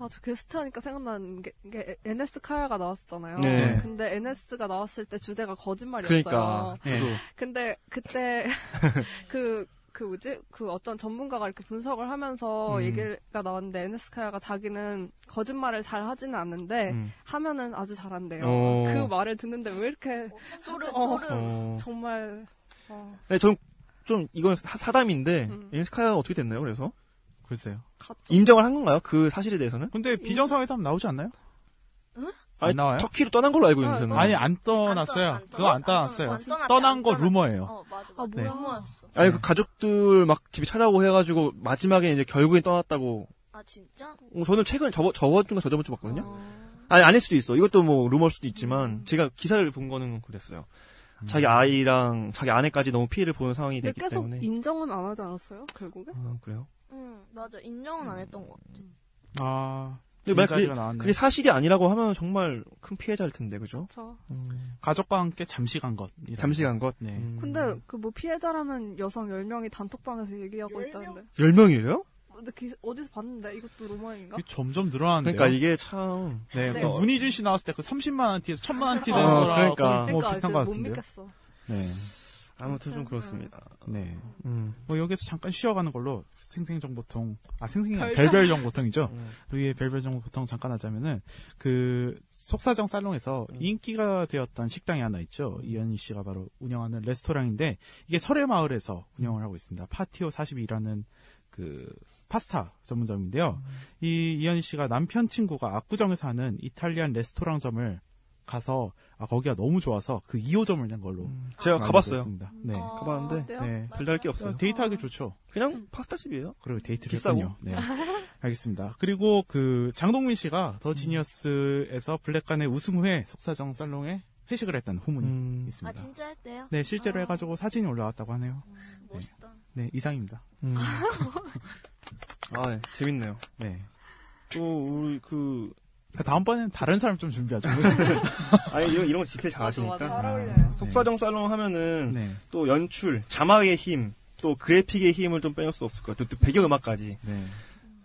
아, 저 게스트 하니까 생각나는 게, 게 NS 카야가 나왔었잖아요. 네. 근데 NS가 나왔을 때 주제가 거짓말이었어요. 그러니까. 네. 근데 그때 그, 그 뭐지? 그 어떤 전문가가 이렇게 분석을 하면서 음. 얘기가 나왔는데 NS 카야가 자기는 거짓말을 잘 하지는 않는데 음. 하면은 아주 잘한대요. 어. 그 말을 듣는데 왜 이렇게 소름, 어, 소름. 어. 정말 어, 네, 저는 좀 이건 사, 사담인데 음. 엔스카야 어떻게 됐나요? 그래서 글쎄요. 가짜. 인정을 한 건가요? 그 사실에 대해서는? 근데 비정상회담 나오지 않나요? 아니, 안 나와요? 터키로 떠난 걸로 알고 아, 있는데. 떠- 아니 안 떠났어요. 안 떠- 그거 안안 떠났어요. 떠났어. 안 떠난 안 거. 루머예요. 어, 맞아, 아, 맞아. 뭐야. 루머였어. 아니 그 가족들 막 집에 찾아오고 해가지고 마지막에 이제 결국엔 떠났다고. 아, 진짜? 어, 저는 최근 저번 저번 주인가 저저번 주 봤거든요. 어. 아니 아닐 수도 있어. 이것도 뭐 루머일 수도 있지만 제가 기사를 본 거는 그랬어요. 자기 아이랑 자기 아내까지 너무 피해를 보는 상황이 근데 됐기 계속 때문에. 인정은 안 하지 않았어요? 결국에? 아, 그래요? 응, 맞아. 인정은 안 했던 것 같아. 아 근데 만약 그게, 나왔네. 그게 사실이 아니라고 하면 정말 큰 피해자일 텐데, 그죠? 그렇죠. 음, 가족과 함께 잠시 간 것. 잠시 간 것. 네. 음. 근데 그 뭐 피해자라는 여성 10명이 단톡방에서 얘기하고 있다는데. 10명이래요? 근데 기- 어디서 봤는데 이것도 루머인가? 이게 점점 늘어나는데요. 그러니까 이게 참. 네, 네. 그 문희준 씨 나왔을 때 그 30만 원 티에서 1000만 원 티 되는 어, 거랑 그러니까. 뭐 그러니까 비슷한 것못 같은데요. 믿겠어. 네. 아무튼 좀 그렇습니다. 네. 음. 뭐 여기서 잠깐 쉬어가는 걸로 생생정보통 아 생생이 아니라 별별. 별별 정보통이죠. 음. 여기에 별별 정보통 잠깐 하자면은 그 속사정 살롱에서 음. 인기가 되었던 식당이 하나 있죠. 이현희 씨가 바로 운영하는 레스토랑인데 이게 서래마을에서 운영을 하고 있습니다. 파티오 42라는 그 파스타 전문점인데요. 음. 이 이현이 씨가 남편 친구가 압구정에서 하는 이탈리안 레스토랑점을 가서 아 거기가 너무 좋아서 그 2호점을 낸 걸로 음. 제가 가봤어요. 있습니다. 네. 어, 가봤는데? 네. 별다를 게 없어요. 데이트하기 좋죠. 그냥 파스타 집이에요. 그리고 데이트를 비싸고. 했군요. 네. 알겠습니다. 그리고 그 장동민 씨가 더 지니어스에서 블랙가넷 우승 후에 속사정 쌀롱에 회식을 했다는 후문이 음. 아, 있습니다. 진짜 했대요? 네, 실제로 아. 해가지고 사진이 올라왔다고 하네요. 멋있다. 네, 이상입니다. 음. 아, 네. 재밌네요. 네. 또, 우리 그, 다음번에는 다른 사람 좀 준비하죠. 아니, 이런, 이런 거 디테일 잘 맞아, 아시니까. 맞아. 잘 어울려요. 속사정 살롱 하면은 네. 또 연출, 자막의 힘, 또 그래픽의 힘을 좀 빼놓을 수 없을 것 같아요. 또 배경 음악까지. 네.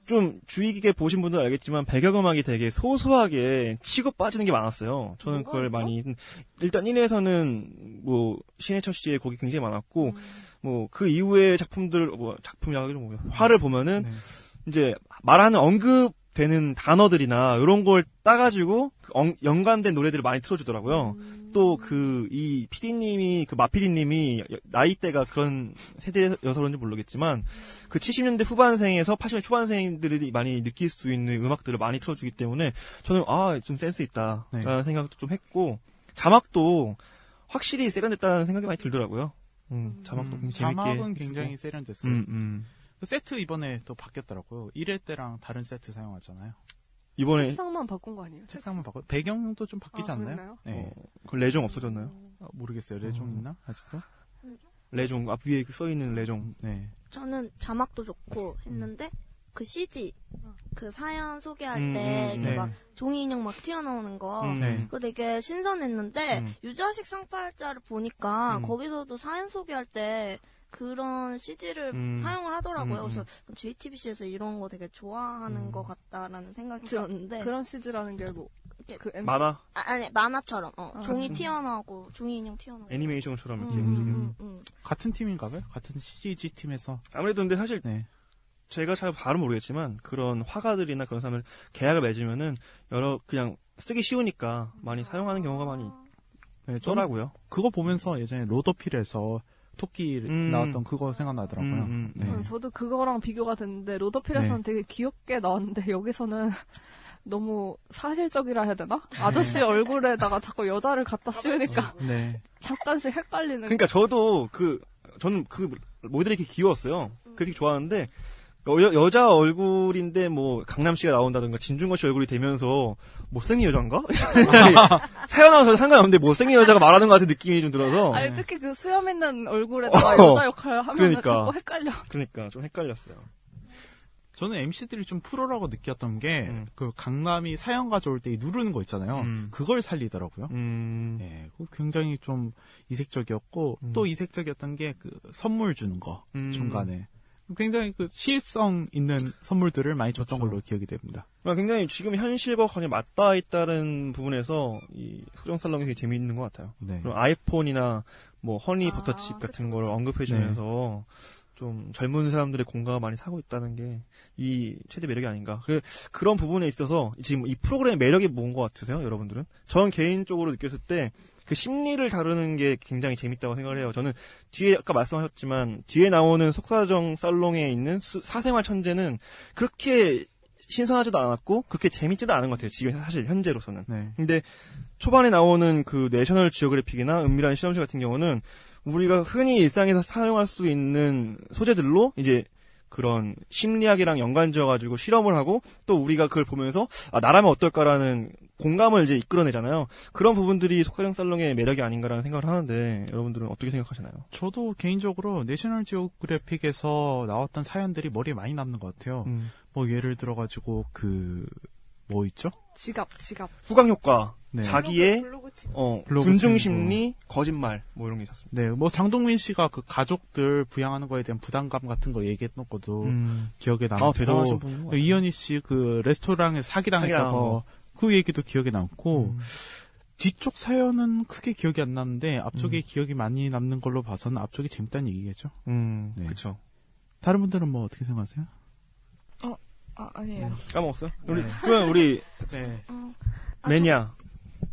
좀 주의 깊게 보신 분들 은 알겠지만 배경음악이 되게 소소하게 치고 빠지는 게 많았어요. 저는 그걸? 많이 일단 1회에서는 뭐 신해철 씨의 곡이 굉장히 많았고 음. 뭐그 이후의 작품들 뭐 작품이라고 뭐 화를 보면은 네. 이제 말하는 언급되는 단어들이나 이런 걸 따가지고 그 엉- 연관된 노래들을 많이 틀어주더라고요. 음. 또 그이 PD님이 그 마PD님이 나이대가 그런 세대여서 그런지 모르겠지만 그 70년대 후반생에서 80년대 초반생들이 많이 느낄 수 있는 음악들을 많이 틀어주기 때문에 저는 아 좀 센스 있다라는 네. 생각도 좀 했고 자막도 확실히 세련됐다는 생각이 많이 들더라고요. 음, 자막도 음, 굉장히 재밌게 자막은 굉장히. 세련됐어요. 음, 음. 그 세트 이번에 또 바뀌었더라고요. 1회 때랑 다른 세트 사용하잖아요. 이번에 책상만 바꾼 거 아니에요? 책상만 바꿔. 배경도 좀 바뀌지 아, 않나요? 네. 어, 그 레종 없어졌나요? 아, 모르겠어요. 레종 어. 있나? 아직도? 레종 앞 위에 써 있는 레종. 네. 저는 자막도 좋고 했는데 그 CG 그 사연 소개할 음, 때 음, 이렇게 네. 막 종이 인형 막 튀어나오는 거 음. 네. 그거 되게 신선했는데 음. 유자식 상팔자를 보니까 음. 거기서도 사연 소개할 때 그런 CG를 음. 사용을 하더라고요. 음, 음. 그래서 JTBC에서 이런 거 되게 좋아하는 음. 것 같다라는 생각이 저- 들었는데 그런 CG라는 게 뭐, 그 MC. 만화 아, 아니 만화처럼 어, 아, 종이 음. 튀어나오고 종이 인형 튀어나오고 애니메이션처럼 음, 이렇게 음, 움직이는. 음, 음. 같은 팀인가봐요? 같은 CG 팀에서. 아무래도 근데 사실 네. 제가 잘 잘은 모르겠지만 그런 화가들이나 그런 사람을 계약을 맺으면은 여러 그냥 쓰기 쉬우니까 많이 사용하는 경우가 많이 네, 저는 있더라고요. 그거 보면서 예전에 로더필에서 토끼 음. 나왔던 그거 생각나더라고요. 음, 음, 네. 어, 저도 그거랑 비교가 됐는데 로더필에서는 되게 귀엽게 나왔는데 여기서는 너무 사실적이라 해야 되나? 아저씨 얼굴에다가 자꾸 여자를 갖다 씌우니까 네. 잠깐씩 헷갈리는. 그러니까 저도 그 저는 그 모델이 이렇게 귀여웠어요. 그렇게 좋아하는데 여, 여자 얼굴인데 뭐 강남 씨가 나온다든가 진중권 씨 얼굴이 되면서 못생긴 여잔가? 사연하고서 상관없는데 못생긴 여자가 말하는 것 같은 느낌이 좀 들어서 아니 특히 그 수염 있는 얼굴에다가 어. 여자 역할 하면 그러니까. 자꾸 헷갈려. 그러니까 좀 헷갈렸어요. 저는 MC들이 좀 프로라고 느꼈던 게 음. 그 강남이 사연 가져올 때 누르는 거 있잖아요. 음. 그걸 살리더라고요. 음. 예, 굉장히 좀 이색적이었고 음. 또 이색적이었던 게 그 선물 주는 거 음. 중간에 굉장히 그 시성 있는 선물들을 많이 줬던 그렇죠. 걸로 기억이 됩니다. 그러니까 굉장히 지금 현실과 관이 맞닿아 있다는 부분에서 이 소정 살롱이 되게 재미있는 것 같아요. 네. 그리고 아이폰이나 뭐 허니 아, 버터칩 같은 그쵸, 걸 그쵸. 언급해주면서 좀 젊은 사람들의 공감을 많이 사고 있다는 게 이 최대 매력이 아닌가. 그, 그런 부분에 있어서 지금 이 프로그램의 매력이 뭔 것 같으세요, 여러분들은? 저는 개인적으로 느꼈을 때 그 심리를 다루는 게 굉장히 재밌다고 생각을 해요. 저는 뒤에 아까 말씀하셨지만 뒤에 나오는 속사정 살롱에 있는 수- 사생활 천재는 그렇게 신선하지도 않았고 그렇게 재밌지도 않은 것 같아요. 지금 사실 현재로서는. 네. 근데 초반에 나오는 그 내셔널 지오그래픽이나 은밀한 실험실 같은 경우는 우리가 흔히 일상에서 사용할 수 있는 소재들로 이제 그런 심리학이랑 연관지어 가지고 실험을 하고 또 우리가 그걸 보면서 아 나라면 어떨까라는 공감을 이제 이끌어내잖아요. 그런 부분들이 속사정 살롱의 매력이 아닌가라는 생각을 하는데 여러분들은 어떻게 생각하시나요? 저도 개인적으로 내셔널 지오그래픽에서 나왔던 사연들이 머리에 많이 남는 것 같아요. 음. 뭐 예를 들어가지고 그 뭐 있죠? 지갑, 지갑. 후광 효과, 네. 자기의 블로그 치- 어, 블로그 군중. 심리, 거짓말 뭐 이런 게 있었습니다. 네, 뭐 장동민 씨가 그 가족들 부양하는 거에 대한 부담감 같은 거 얘기했던 것도 음. 기억에 남고 아 대단하신 같아요. 이현희 씨 그 레스토랑에서 사기당했던 사기당한 거 거. 그 얘기도 기억에 남고 음. 뒤쪽 사연은 크게 기억이 안 나는데 앞쪽에 음. 기억이 많이 남는 걸로 봐서는 앞쪽이 재밌다는 얘기겠죠. 음, 네. 그쵸. 다른 분들은 뭐 어떻게 생각하세요? 아, 아니에요. 까먹었어요? 우리, 네. 그러면 우리, 네. 어. 아, 매니아.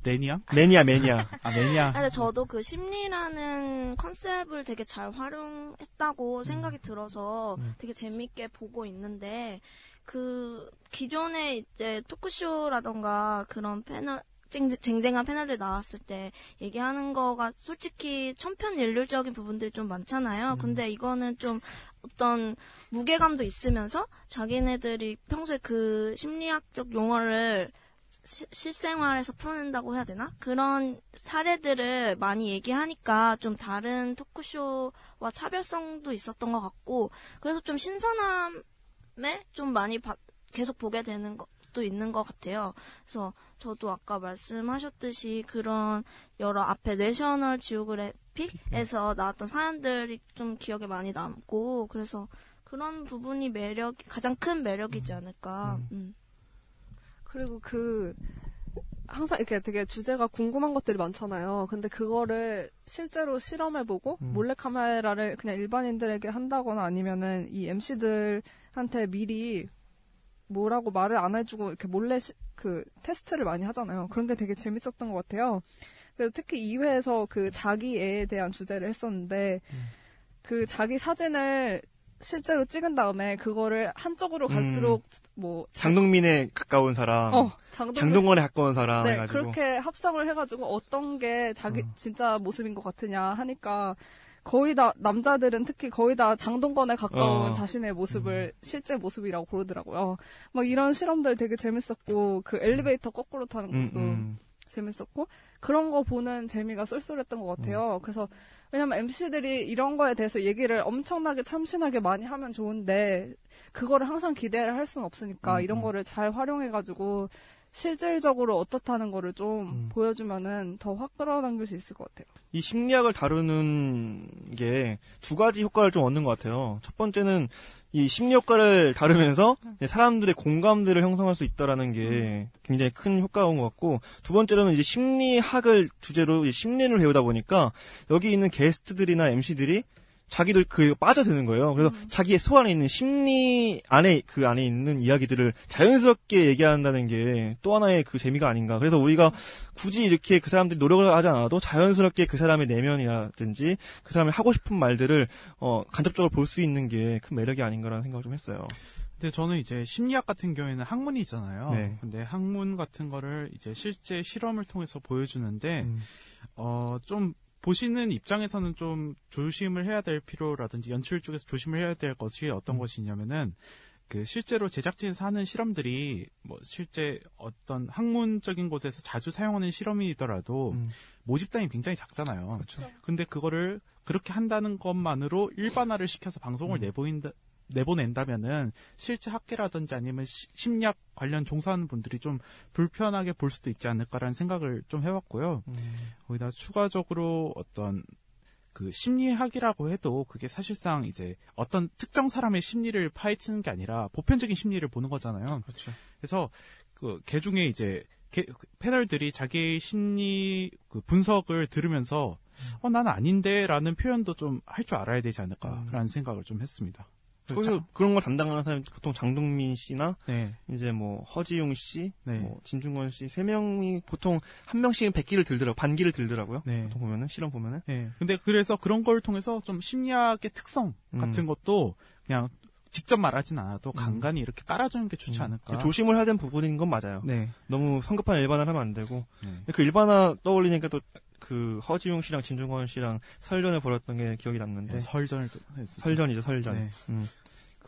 레니아? 매니아, 매니아. 아 매니아. 아, 근데 저도 그 심리라는 컨셉을 되게 잘 활용했다고 생각이 들어서 음. 되게 재밌게 보고 있는데 그 기존에 이제 토크쇼라던가 그런 패널 쟁- 쟁쟁 한 패널들 나왔을 때 얘기하는 거가 솔직히 천편일률적인 부분들이 좀 많잖아요. 근데 이거는 좀 어떤 무게감도 있으면서 자기네들이 평소에 그 심리학적 용어를 시- 실생활에서 풀어낸다고 해야 되나? 그런 사례들을 많이 얘기하니까 좀 다른 토크쇼와 차별성도 있었던 것 같고, 그래서 좀 신선함 에 좀 많이 바- 계속 보게 되는 것도 있는 것 같아요. 그래서 저도 아까 말씀하셨듯이 그런 여러 앞에 내셔널 지오그래픽에서 나왔던 사연들이 좀 기억에 많이 남고, 그래서 그런 부분이 매력, 가장 큰 매력이지 않을까. 음. 그리고 그 항상 이렇게 되게 주제가 궁금한 것들이 많잖아요. 근데 그거를 실제로 실험해보고 음. 몰래카메라를 그냥 일반인들에게 한다거나 아니면은 이 MC들 한테 미리 뭐라고 말을 안 해주고 이렇게 몰래 시- 그 테스트를 많이 하잖아요. 그런 게 되게 재밌었던 것 같아요. 그래서 특히 2회에서 그 자기 애에 대한 주제를 했었는데 음. 그 자기 사진을 실제로 찍은 다음에 그거를 한쪽으로 갈수록 뭐 장동민에 가까운 사람, 어, 장동민- 장동건 에 가까운 사람 네, 해가지고. 그렇게 합성을 해가지고 어떤 게 자기 어. 진짜 모습인 것 같으냐 하니까 거의 다 남자들은 특히 거의 다 장동건에 가까운 어. 자신의 모습을 실제 모습이라고 고르더라고요. 막 이런 실험들 되게 재밌었고 그 엘리베이터 거꾸로 타는 음, 것도 음. 재밌었고 그런 거 보는 재미가 쏠쏠했던 것 같아요. 음. 그래서 왜냐면 MC들이 이런 거에 대해서 얘기를 엄청나게 참신하게 많이 하면 좋은데 그거를 항상 기대를 할 수는 없으니까 음, 이런 음. 거를 잘 활용해가지고 실질적으로 어떻다는 거를 좀 음. 보여주면은 더 확 끌어당길 수 있을 것 같아요. 이 심리학을 다루는 게 두 가지 효과를 좀 얻는 것 같아요. 첫 번째는 이 심리 효과를 다루면서 사람들의 공감들을 형성할 수 있다라는 게 굉장히 큰 효과인 것 같고 두 번째로는 이제 심리학을 주제로 심리를 배우다 보니까 여기 있는 게스트들이나 MC들이 자기도 그 빠져드는 거예요. 그래서 자기의 소 안에 있는 심리 안에 그 안에 있는 이야기들을 자연스럽게 얘기한다는 게 또 하나의 그 재미가 아닌가. 그래서 우리가 굳이 이렇게 그 사람들이 노력을 하지 않아도 자연스럽게 그 사람의 내면이라든지 그 사람이 하고 싶은 말들을 어 간접적으로 볼 수 있는 게 큰 매력이 아닌가라는 생각을 좀 했어요. 근데 저는 이제 심리학 같은 경우에는 학문이잖아요. 네. 근데 학문 같은 거를 이제 실제 실험을 통해서 보여주는데 음. 어좀 보시는 입장에서는 좀 조심을 해야 될 필요라든지 연출 쪽에서 조심을 해야 될 것이 어떤 음. 것이냐면은 그 실제로 제작진 사는 실험들이 뭐 실제 어떤 학문적인 곳에서 자주 사용하는 실험이더라도 음. 모집단이 굉장히 작잖아요. 그렇죠. 근데 그거를 그렇게 한다는 것만으로 일반화를 시켜서 방송을 음. 내보인다 내보낸다면은 실제 학계라든지 아니면 시- 심리학 관련 종사하는 분들이 좀 불편하게 볼 수도 있지 않을까라는 생각을 좀 해왔고요. 음. 거기다 추가적으로 어떤 그 심리학이라고 해도 그게 사실상 이제 어떤 특정 사람의 심리를 파헤치는 게 아니라 보편적인 심리를 보는 거잖아요. 그렇죠. 그래서 그 개 중에 이제 개- 패널들이 자기의 심리 그 분석을 들으면서 어 나는 아닌데라는 표현도 좀 할 줄 알아야 되지 않을까라는 생각을 좀 했습니다. 거기서 그런 거 담당하는 사람이 보통 장동민 씨나 네. 이제 뭐 허지용 씨, 네. 뭐 진중권 씨 세 명이 보통 한 명씩은 백기를 들더라고 반기를 들더라고요. 네. 보통 보면은 실험 보면은 네. 근데 그래서 그런 걸 통해서 좀 심리학의 특성 음. 같은 것도 그냥 직접 말하진 않아도 간간히 이렇게 깔아주는 게 좋지 음. 않을까. 조심을 해야 되는 부분인 건 맞아요. 네. 너무 성급한 일반화를 하면 안 되고 네. 그 일반화 떠올리니까 또 그 허지용 씨랑 진중권 씨랑 설전을 벌였던 게 기억이 남는데 네, 설전을 또 했었죠. 설전이죠 설전. 네. 음.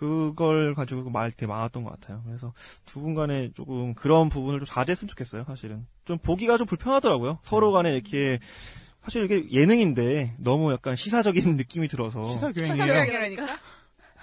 그걸 가지고 말 되게 많았던 것 같아요. 그래서 두 분 간에 조금 그런 부분을 좀 자제했으면 좋겠어요. 사실은 좀 보기가 좀 불편하더라고요. 서로 네. 간에 이렇게 사실 이게 예능인데 너무 약간 시사적인 느낌이 들어서 시사교양이에요. 사교육이라니까.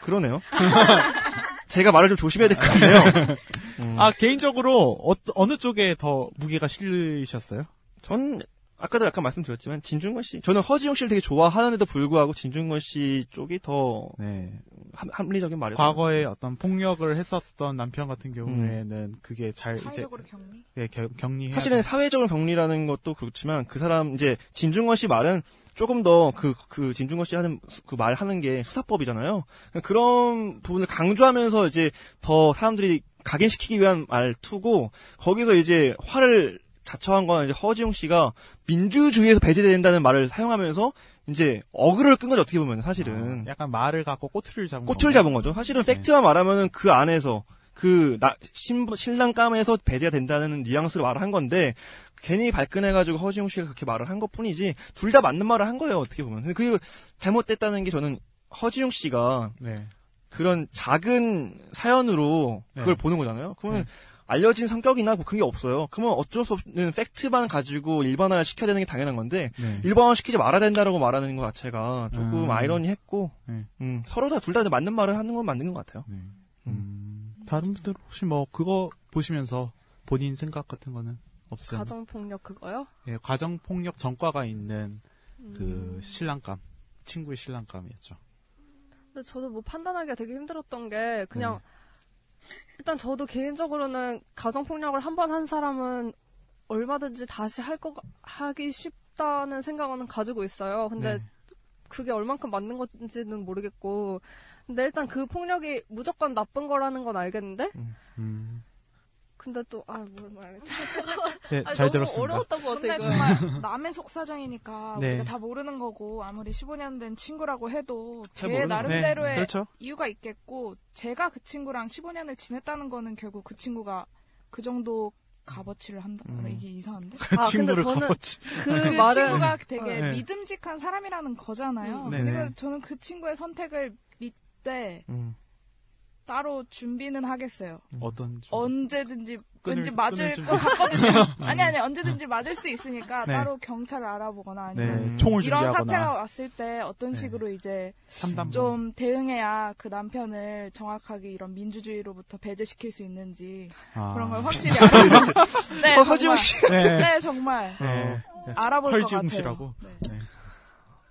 그러네요. 제가 말을 좀 조심해야 될 것 같네요. 음. 아 개인적으로 어, 어느 쪽에 더 무게가 실리셨어요? 전 아까도 약간 말씀드렸지만 진중권 씨 저는 허지용 씨를 되게 좋아하는데도 불구하고 진중권 씨 쪽이 더 네. 합, 합리적인 말이죠. 과거에 어떤 폭력을 했었던 남편 같은 경우에는 그게 잘 이제 사회적으로 격리. 예, 겨- 격리해 사실은 사회적으로 격리라는 것도 그렇지만 그 사람 이제 진중권 씨 말은 조금 더 그 그 진중권 씨 하는 그 말 하는 게 수사법이잖아요. 그런 부분을 강조하면서 이제 더 사람들이 각인시키기 위한 말투고 거기서 이제 화를 자처한 건 이제 허지용 씨가 민주주의에서 배제된다는 말을 사용하면서 이제 어그를 끈 거죠 어떻게 보면 사실은 약간 말을 갖고 꼬투리를 잡은 꼬투를 잡은 거죠. 사실은 네. 팩트만 말하면은 그 안에서 그 나, 신부, 신랑 감에서 배제가 된다는 뉘앙스로 말을 한 건데 괜히 발끈해가지고 허지용 씨가 그렇게 말을 한 것 뿐이지 둘 다 맞는 말을 한 거예요 어떻게 보면. 그리고 잘못됐다는 게 저는 허지용 씨가 네. 그런 작은 사연으로 그걸 네. 보는 거잖아요. 그러면 네. 알려진 성격이나 뭐 그런 게 없어요. 그러면 어쩔 수 없는 팩트만 가지고 일반화를 시켜야 되는 게 당연한 건데 네. 일반화 시키지 말아야 된다라고 말하는 것 자체가 조금 음. 아이러니했고 네. 음, 서로 다 둘 다 맞는 말을 하는 건 맞는 것 같아요. 음, 다른 분들 혹시 뭐 그거 보시면서 본인 생각 같은 거는 없어요? 가정 폭력 그거요? 예, 가정 폭력 전과가 있는 음. 그 신랑감, 친구의 신랑감이었죠. 근데 저도 뭐 판단하기가 되게 힘들었던 게 그냥 네. 일단 저도 개인적으로는 가정 폭력을 한 번 한 사람은 얼마든지 다시 할 거 하기 쉽다는 생각은 가지고 있어요. 근데 네. 그게 얼만큼 맞는 건지는 모르겠고 근데 일단 그 폭력이 무조건 나쁜 거라는 건 알겠는데 음. 근데 또 아 뭘 말해 네, 아니, 잘 너무 들었습니다. 어려웠던 것 같아 근데 이거 정말 남의 속사정이니까 네. 우리가 다 모르는 거고 아무리 15년 된 친구라고 해도 모르는 나름대로의 네, 그렇죠. 이유가 있겠고 제가 그 친구랑 15년을 지냈다는 거는 결국 그 친구가 그 정도 값어치를 한다. 음. 이게 이상한데? 그 아, 근데 친구를 저는 갚았지. 그, 그 말은 친구가 되게 네. 믿음직한 사람이라는 거잖아요. 음. 네네. 그러니까 저는 그 친구의 선택을 믿되 음. 따로 준비는 하겠어요. 어떤 좀- 언제든지 끊을- 왠지 맞을 준비. 것 같거든요. 아니 아니 언제든지 맞을 수 있으니까 네. 따로 경찰을 알아보거나 네, 아니면 음. 총을 이런 사태가 준비하거나 왔을 때 어떤 네. 식으로 이제 삼담 좀 대응해야 그 남편을 정확하게 이런 민주주의로부터 배제시킬 수 있는지 아. 그런 걸 확실히 알아. 네, 어, 정말. 씨. 네. 네, 정말 네. 알아볼 것 같아요. 씨라고. 네. 네.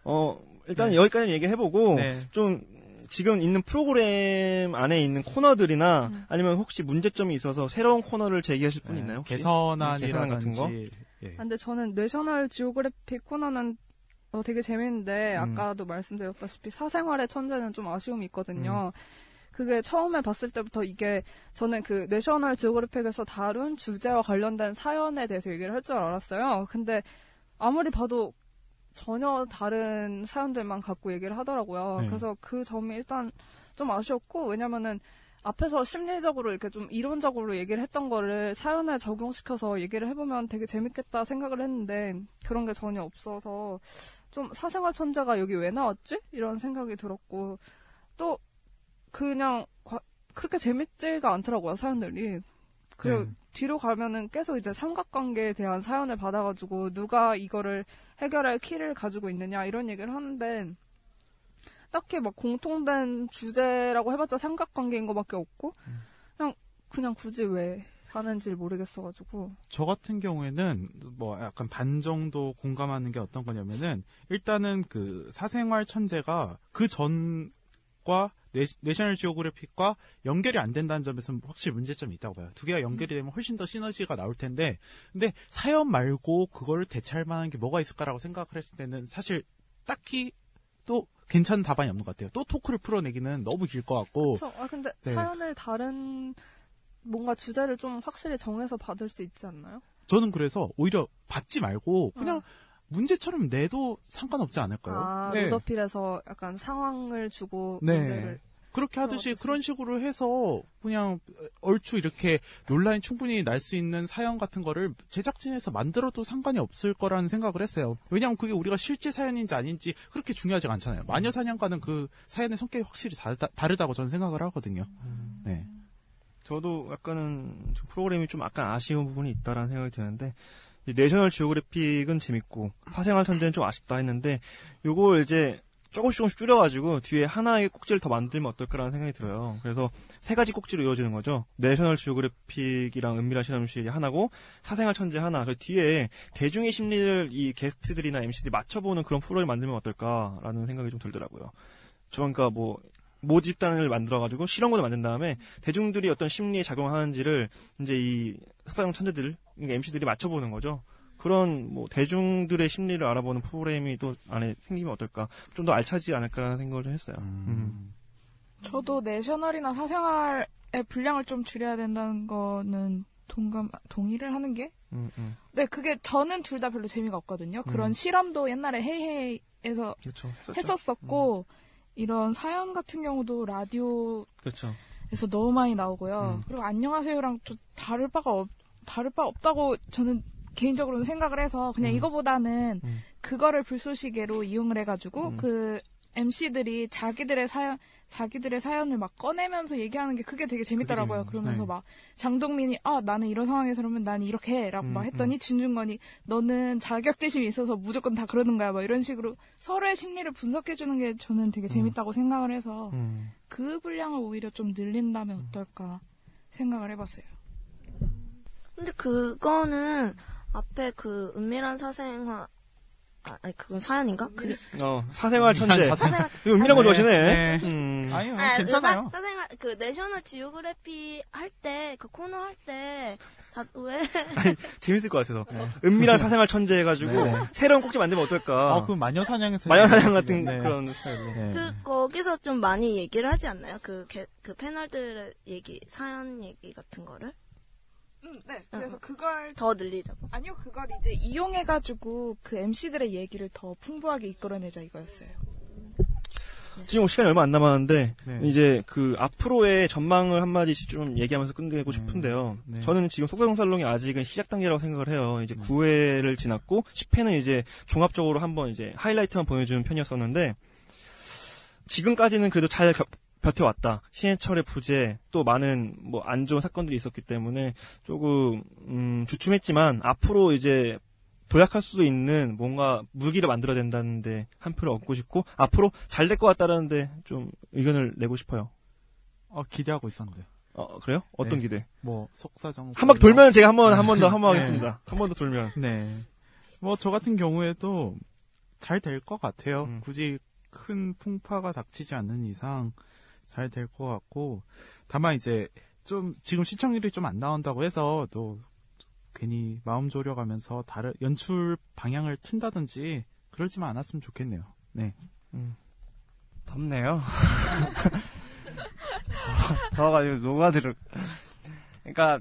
어, 일단 네. 여기까지 얘기해보고, 네. 좀, 지금 있는 프로그램 안에 있는 코너들이나, 음. 아니면 혹시 문제점이 있어서 새로운 코너를 제기하실 분 있나요? 혹시? 개선안 같은 개선안이라든지 거? 예. 아, 근데 저는 내셔널 지오그래픽 코너는 어, 되게 재밌는데 음. 아까도 말씀드렸다시피 사생활의 천재는 좀 아쉬움이 있거든요. 그게 처음에 봤을 때부터 이게 저는 그 내셔널 지오그래픽에서 다룬 주제와 관련된 사연에 대해서 얘기를 할 줄 알았어요. 근데 아무리 봐도 전혀 다른 사연들만 갖고 얘기를 하더라고요. 네. 그래서 그 점이 일단 좀 아쉬웠고 왜냐면은 앞에서 심리적으로 이렇게 좀 이론적으로 얘기를 했던 거를 사연에 적용시켜서 얘기를 해보면 되게 재밌겠다 생각을 했는데 그런 게 전혀 없어서 좀 사생활 천재가 여기 왜 나왔지? 이런 생각이 들었고 또 그냥 과- 그렇게 재밌지가 않더라고요 사연들이. 그리고 네. 뒤로 가면은 계속 이제 삼각관계에 대한 사연을 받아가지고 누가 이거를 해결할 키를 가지고 있느냐 이런 얘기를 하는데 딱히 막 공통된 주제라고 해봤자 삼각관계인 것밖에 없고 그냥 그냥 굳이 왜 하는지 모르겠어가지고. 저 같은 경우에는 뭐 약간 반 정도 공감하는 게 어떤 거냐면은 일단은 그 사생활 천재가 그 전 과 내, 내셔널 지오그래픽과 연결이 안 된다는 점에서는 확실히 문제점이 있다고 봐요. 두 개가 연결이 되면 훨씬 더 시너지가 나올 텐데 근데 사연 말고 그거를 대체할 만한 게 뭐가 있을까라고 생각을 했을 때는 사실 딱히 또 괜찮은 답안이 없는 것 같아요. 또 토크를 풀어내기는 너무 길 것 같고 그쵸. 아 근데 네. 사연을 다른 뭔가 주제를 좀 확실히 정해서 받을 수 있지 않나요? 저는 그래서 오히려 받지 말고 어. 그냥 문제처럼 내도 상관없지 않을까요? 아 네. 로더필에서 약간 상황을 주고 네. 문제를 그렇게 하듯이 그런 식으로 해서 그냥 얼추 이렇게 논란이 충분히 날 수 있는 사연 같은 거를 제작진에서 만들어도 상관이 없을 거라는 생각을 했어요. 왜냐하면 그게 우리가 실제 사연인지 아닌지 그렇게 중요하지 않잖아요. 마녀 사냥과는 그 사연의 성격이 확실히 다르다, 다르다고 저는 생각을 하거든요. 네. 저도 약간은 좀 프로그램이 좀 약간 아쉬운 부분이 있다라는 생각이 드는데 이 뇌셔널 지오그래픽은 재밌고 사생활 천재는 좀 아쉽다 했는데 요걸 이제 조금씩 조금씩 줄여가지고 뒤에 하나의 꼭지를 더 만들면 어떨까라는 생각이 들어요. 그래서 세 가지 꼭지로 이어지는 거죠. 뇌셔널 지오그래픽이랑 은밀한 실험실이 하나고 사생활 천재 하나. 그 뒤에 대중의 심리를 이 게스트들이나 MC들이 맞춰보는 그런 프로를 만들면 어떨까라는 생각이 좀 들더라고요. 저 그러니까 뭐 모집단을 만들어가지고 실험군을 만든 다음에 대중들이 어떤 심리에 작용하는지를 이제 이 석사형 천재들, 그러니까 MC들이 맞춰보는 거죠. 그런 뭐 대중들의 심리를 알아보는 프로그램이 또 안에 생기면 어떨까? 좀 더 알차지 않을까라는 생각을 했어요. 음. 저도 내셔널이나 사생활의 분량을 좀 줄여야 된다는 거는 동감 동의를 하는 게 음, 음. 네, 그게 저는 둘 다 별로 재미가 없거든요. 그런 음. 실험도 옛날에 헤이헤이에서 그렇죠. 했었었고 이런 사연 같은 경우도 라디오에서 그렇죠. 너무 많이 나오고요. 음. 그리고 안녕하세요랑 좀 다를 바가 없 다를 바 없다고 저는 개인적으로는 생각을 해서 그냥 음. 이거보다는 음. 그거를 불쏘시개로 이용을 해가지고 음. 그 MC들이 자기들의 사연 자기들의 사연을 막 꺼내면서 얘기하는 게 그게 되게 재밌더라고요. 그게, 그러면서 네. 막 장동민이 아 나는 이런 상황에서 그러면 난 이렇게 해라고 음, 막 했더니 진중권이 너는 자격지심이 있어서 무조건 다 그러는 거야. 막 이런 식으로 서로의 심리를 분석해 주는 게 저는 되게 재밌다고 생각을 해서 음. 그 분량을 오히려 좀 늘린다면 어떨까 생각을 해봤어요. 근데 그거는 앞에 그 은밀한 사생활 아, 아니 그건 사연인가? 그게 어, 사생활 천재. 사생활 이거 은밀한 거 네. 좋아하시네. 네. 음. 아니요, 아, 괜찮아요. 사, 사생활 그 내셔널 지오그래피 할 때 그 코너 할 때 다 왜? 아니, 재밌을 것 같아서. 은밀한 사생활 천재 해가지고 네. 새로운 꼭지 만들면 어떨까? 아, 그 마녀 사냥에서 마녀 사냥 같은 네. 그런 스타일로. 네. 그 거기서 좀 많이 얘기를 하지 않나요? 그, 게- 그 패널들의 얘기 사연 얘기 같은 거를 음, 네. 그래서 그걸 더 늘리자고. 아니요, 그걸 이제 이용해가지고 그 MC들의 얘기를 더 풍부하게 이끌어내자 이거였어요. 지금 시간이 얼마 안 남았는데 네. 이제 그 앞으로의 전망을 한 마디씩 좀 얘기하면서 끝내고 싶은데요. 네. 저는 지금 속사정 살롱이 아직은 시작 단계라고 생각을 해요. 이제 9회를 지났고 10회는 이제 종합적으로 한번 이제 하이라이트만 보여주는 편이었었는데 지금까지는 그래도 잘 겨- 버텨왔다. 신해철의 부재 또 많은 뭐 안 좋은 사건들이 있었기 때문에 조금 음, 주춤했지만 앞으로 이제 도약할 수 있는 뭔가 무기를 만들어야 된다는데 한 표를 얻고 싶고 앞으로 잘 될 것 같다라는데 좀 의견을 내고 싶어요. 어, 기대하고 있었는데. 어 그래요? 어떤 네. 기대? 뭐 속사정 한 바퀴 돌면 제가 한번 한 번더 네. 한번 하겠습니다. 한 번 더 돌면. 네. 뭐 저 같은 경우에도 잘 될 것 같아요. 음. 굳이 큰 풍파가 닥치지 않는 이상 잘 될 것 같고 다만 이제 좀 지금 시청률이 좀 안 나온다고 해서 또 괜히 마음 졸여가면서 다른 연출 방향을 튼다든지 그러지만 않았으면 좋겠네요. 네. 덥네요. 더워가지고 녹아들어. 그러니까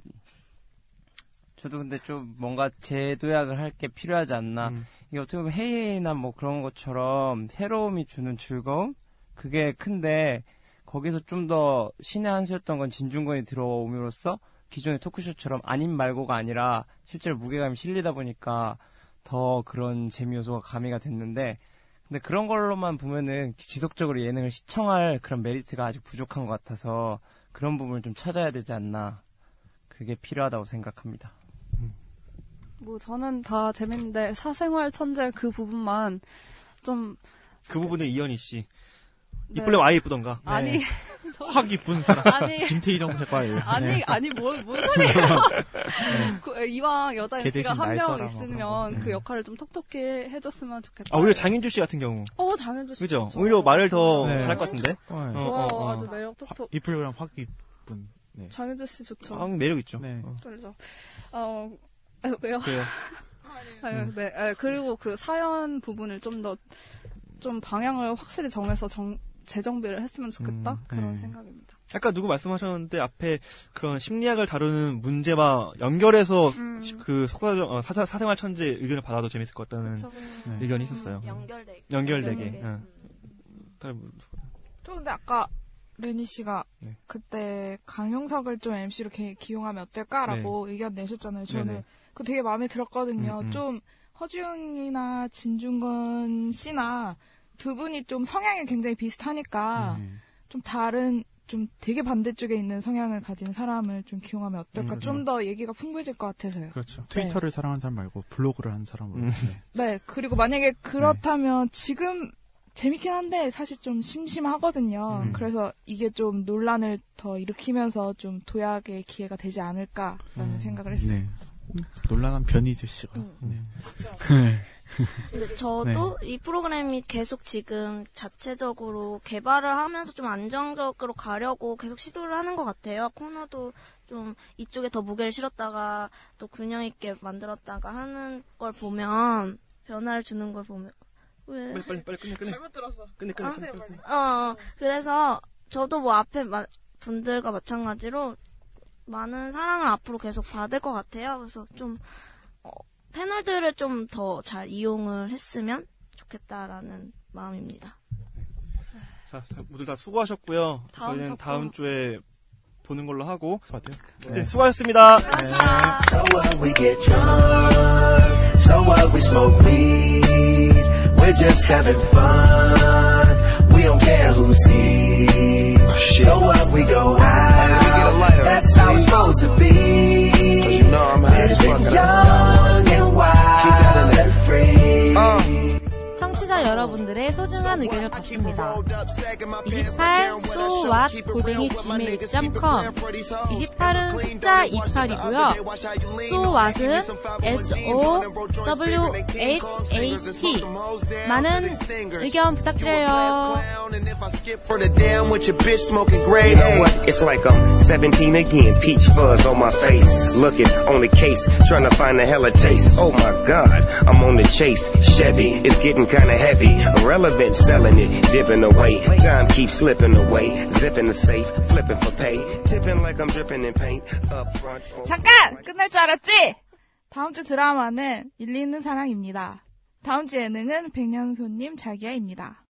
저도 근데 좀 뭔가 재도약을 할 게 필요하지 않나. 음. 이게 어떻게 보면 헤이헤이나 뭐 그런 것처럼 새로움이 주는 즐거움 그게 큰데 거기서 좀 더 신의 한 수였던 건 진중권이 들어옴으로써 기존의 토크쇼처럼 아님 말고가 아니라 실제로 무게감이 실리다 보니까 더 그런 재미 요소가 가미가 됐는데 근데 그런 걸로만 보면은 지속적으로 예능을 시청할 그런 메리트가 아직 부족한 것 같아서 그런 부분을 좀 찾아야 되지 않나. 그게 필요하다고 생각합니다. 뭐 저는 다 재밌는데 사생활 천재 그 부분만 좀 그 부분은 이현희 씨. 네. 이쁘려면 아예 이쁘던가. 아니 확 이쁜 사람. 아니. 김태희 정세과예요. 아니 네. 아니 뭘뭔 소리예요? 그, 이왕 여자 걔 MC가 한명뭐 있으면. 그 역할을 좀 톡톡히 해줬으면 좋겠다. 아, 오히려 장인주 씨 같은 경우. 어 장현주 씨. 그죠? 좋죠. 오히려 말을 더 네. 잘할 것 같은데? 어, 네. 어, 좋아요. 어, 어. 아주 매력 톡톡. 이쁘려면 확 이쁜. 네. 장현주 씨 좋죠. 아, 매력 있죠. 네. 어. 떨죠. 어 아, 왜요? 그래요. 아유, 음. 네. 아, 그리고 그 사연 부분을 좀 더 좀 방향을 확실히 정해서 정 재정비를 했으면 좋겠다 음, 그런 네. 생각입니다. 아까 누구 말씀하셨는데 앞에 그런 심리학을 다루는 문제와 연결해서 음. 그 속사정 어, 사자- 사생활 천재 의견을 받아도 재밌을 것 같다는 그쵸, 그쵸. 네. 의견이 있었어요. 연결되게. 연결되게. 연결되게. 응. 다른 분- 또 근데 아까 레니 씨가 네. 그때 강용석을 좀 MC로 기용하면 어떨까라고 의견 내셨잖아요. 저는 네네. 그거 되게 마음에 들었거든요. 음, 음. 좀 허지웅이나 진중건 씨나 두 분이 좀 성향이 굉장히 비슷하니까 음. 좀 다른 좀 되게 반대쪽에 있는 성향을 가진 사람을 좀 기용하면 어떨까? 음, 좀더 얘기가 풍부해질 것 같아서요. 그렇죠. 트위터를 사랑하는 사람 말고 블로그를 하는 사람으로. 음. 네. 네, 그리고 만약에 그렇다면 지금 재밌긴 한데 사실 좀 심심하거든요. 음. 그래서 이게 좀 논란을 더 일으키면서 좀 도약의 기회가 되지 않을까라는 음. 생각을 했어요. 네. 논란한 변희재 씨가. 음. 네. 근데 저도 이 프로그램이 계속 지금 자체적으로 개발을 하면서 좀 안정적으로 가려고 계속 시도를 하는 것 같아요. 코너도 좀 이쪽에 더 무게를 실었다가 또 균형 있게 만들었다가 하는 걸 보면 변화를 주는 걸 보면 왜? 빨리 빨리 빨리 끝내 끝내. 잘못 들었어. 끝내 끝내. 아, 끝내, 끝내. 어, 그래서 저도 뭐 앞에 마- 분들과 마찬가지로 많은 사랑을 앞으로 계속 받을 것 같아요. 그래서 좀 어, 패널들을 좀 더 잘 이용을 했으면 좋겠다라는 마음입니다. 자, 다- 모두 다 수고하셨고요. 다음 저희는 작품. 다음 주에 보는 걸로 하고. 맞아요. 네, 수고하셨습니다. So what we get drunk, so what we smoke weed, we're just having fun, we don't care who sees. So what we go out, that's how it's supposed to be. you know I'm high as fuck and free. 청취자 여러분들의 소중한 의견을 받습니다. 28 so what 골뱅이 gmail.com 28은 숫자 28이고요. so what은 s o w h a t 많은 의견 부탁드려요. For the damn with your bitch smoking gray You know what? It's like I'm 17 again. Peach fuzz on my face. Looking on the case, trying to find a hella taste. Oh my god, I'm on the chase. Chevy, it's getting kinda heavy. Irrelevant, selling it, dipping away. Time keeps slipping away. Zipping the safe, flipping for pay. Tipping like I'm dripping in paint. Up front. 잠깐! 끝날 줄 알았지? 다음 주 드라마는 일리 있는 사랑입니다. 다음 주 예능은 백년손님 자기야입니다.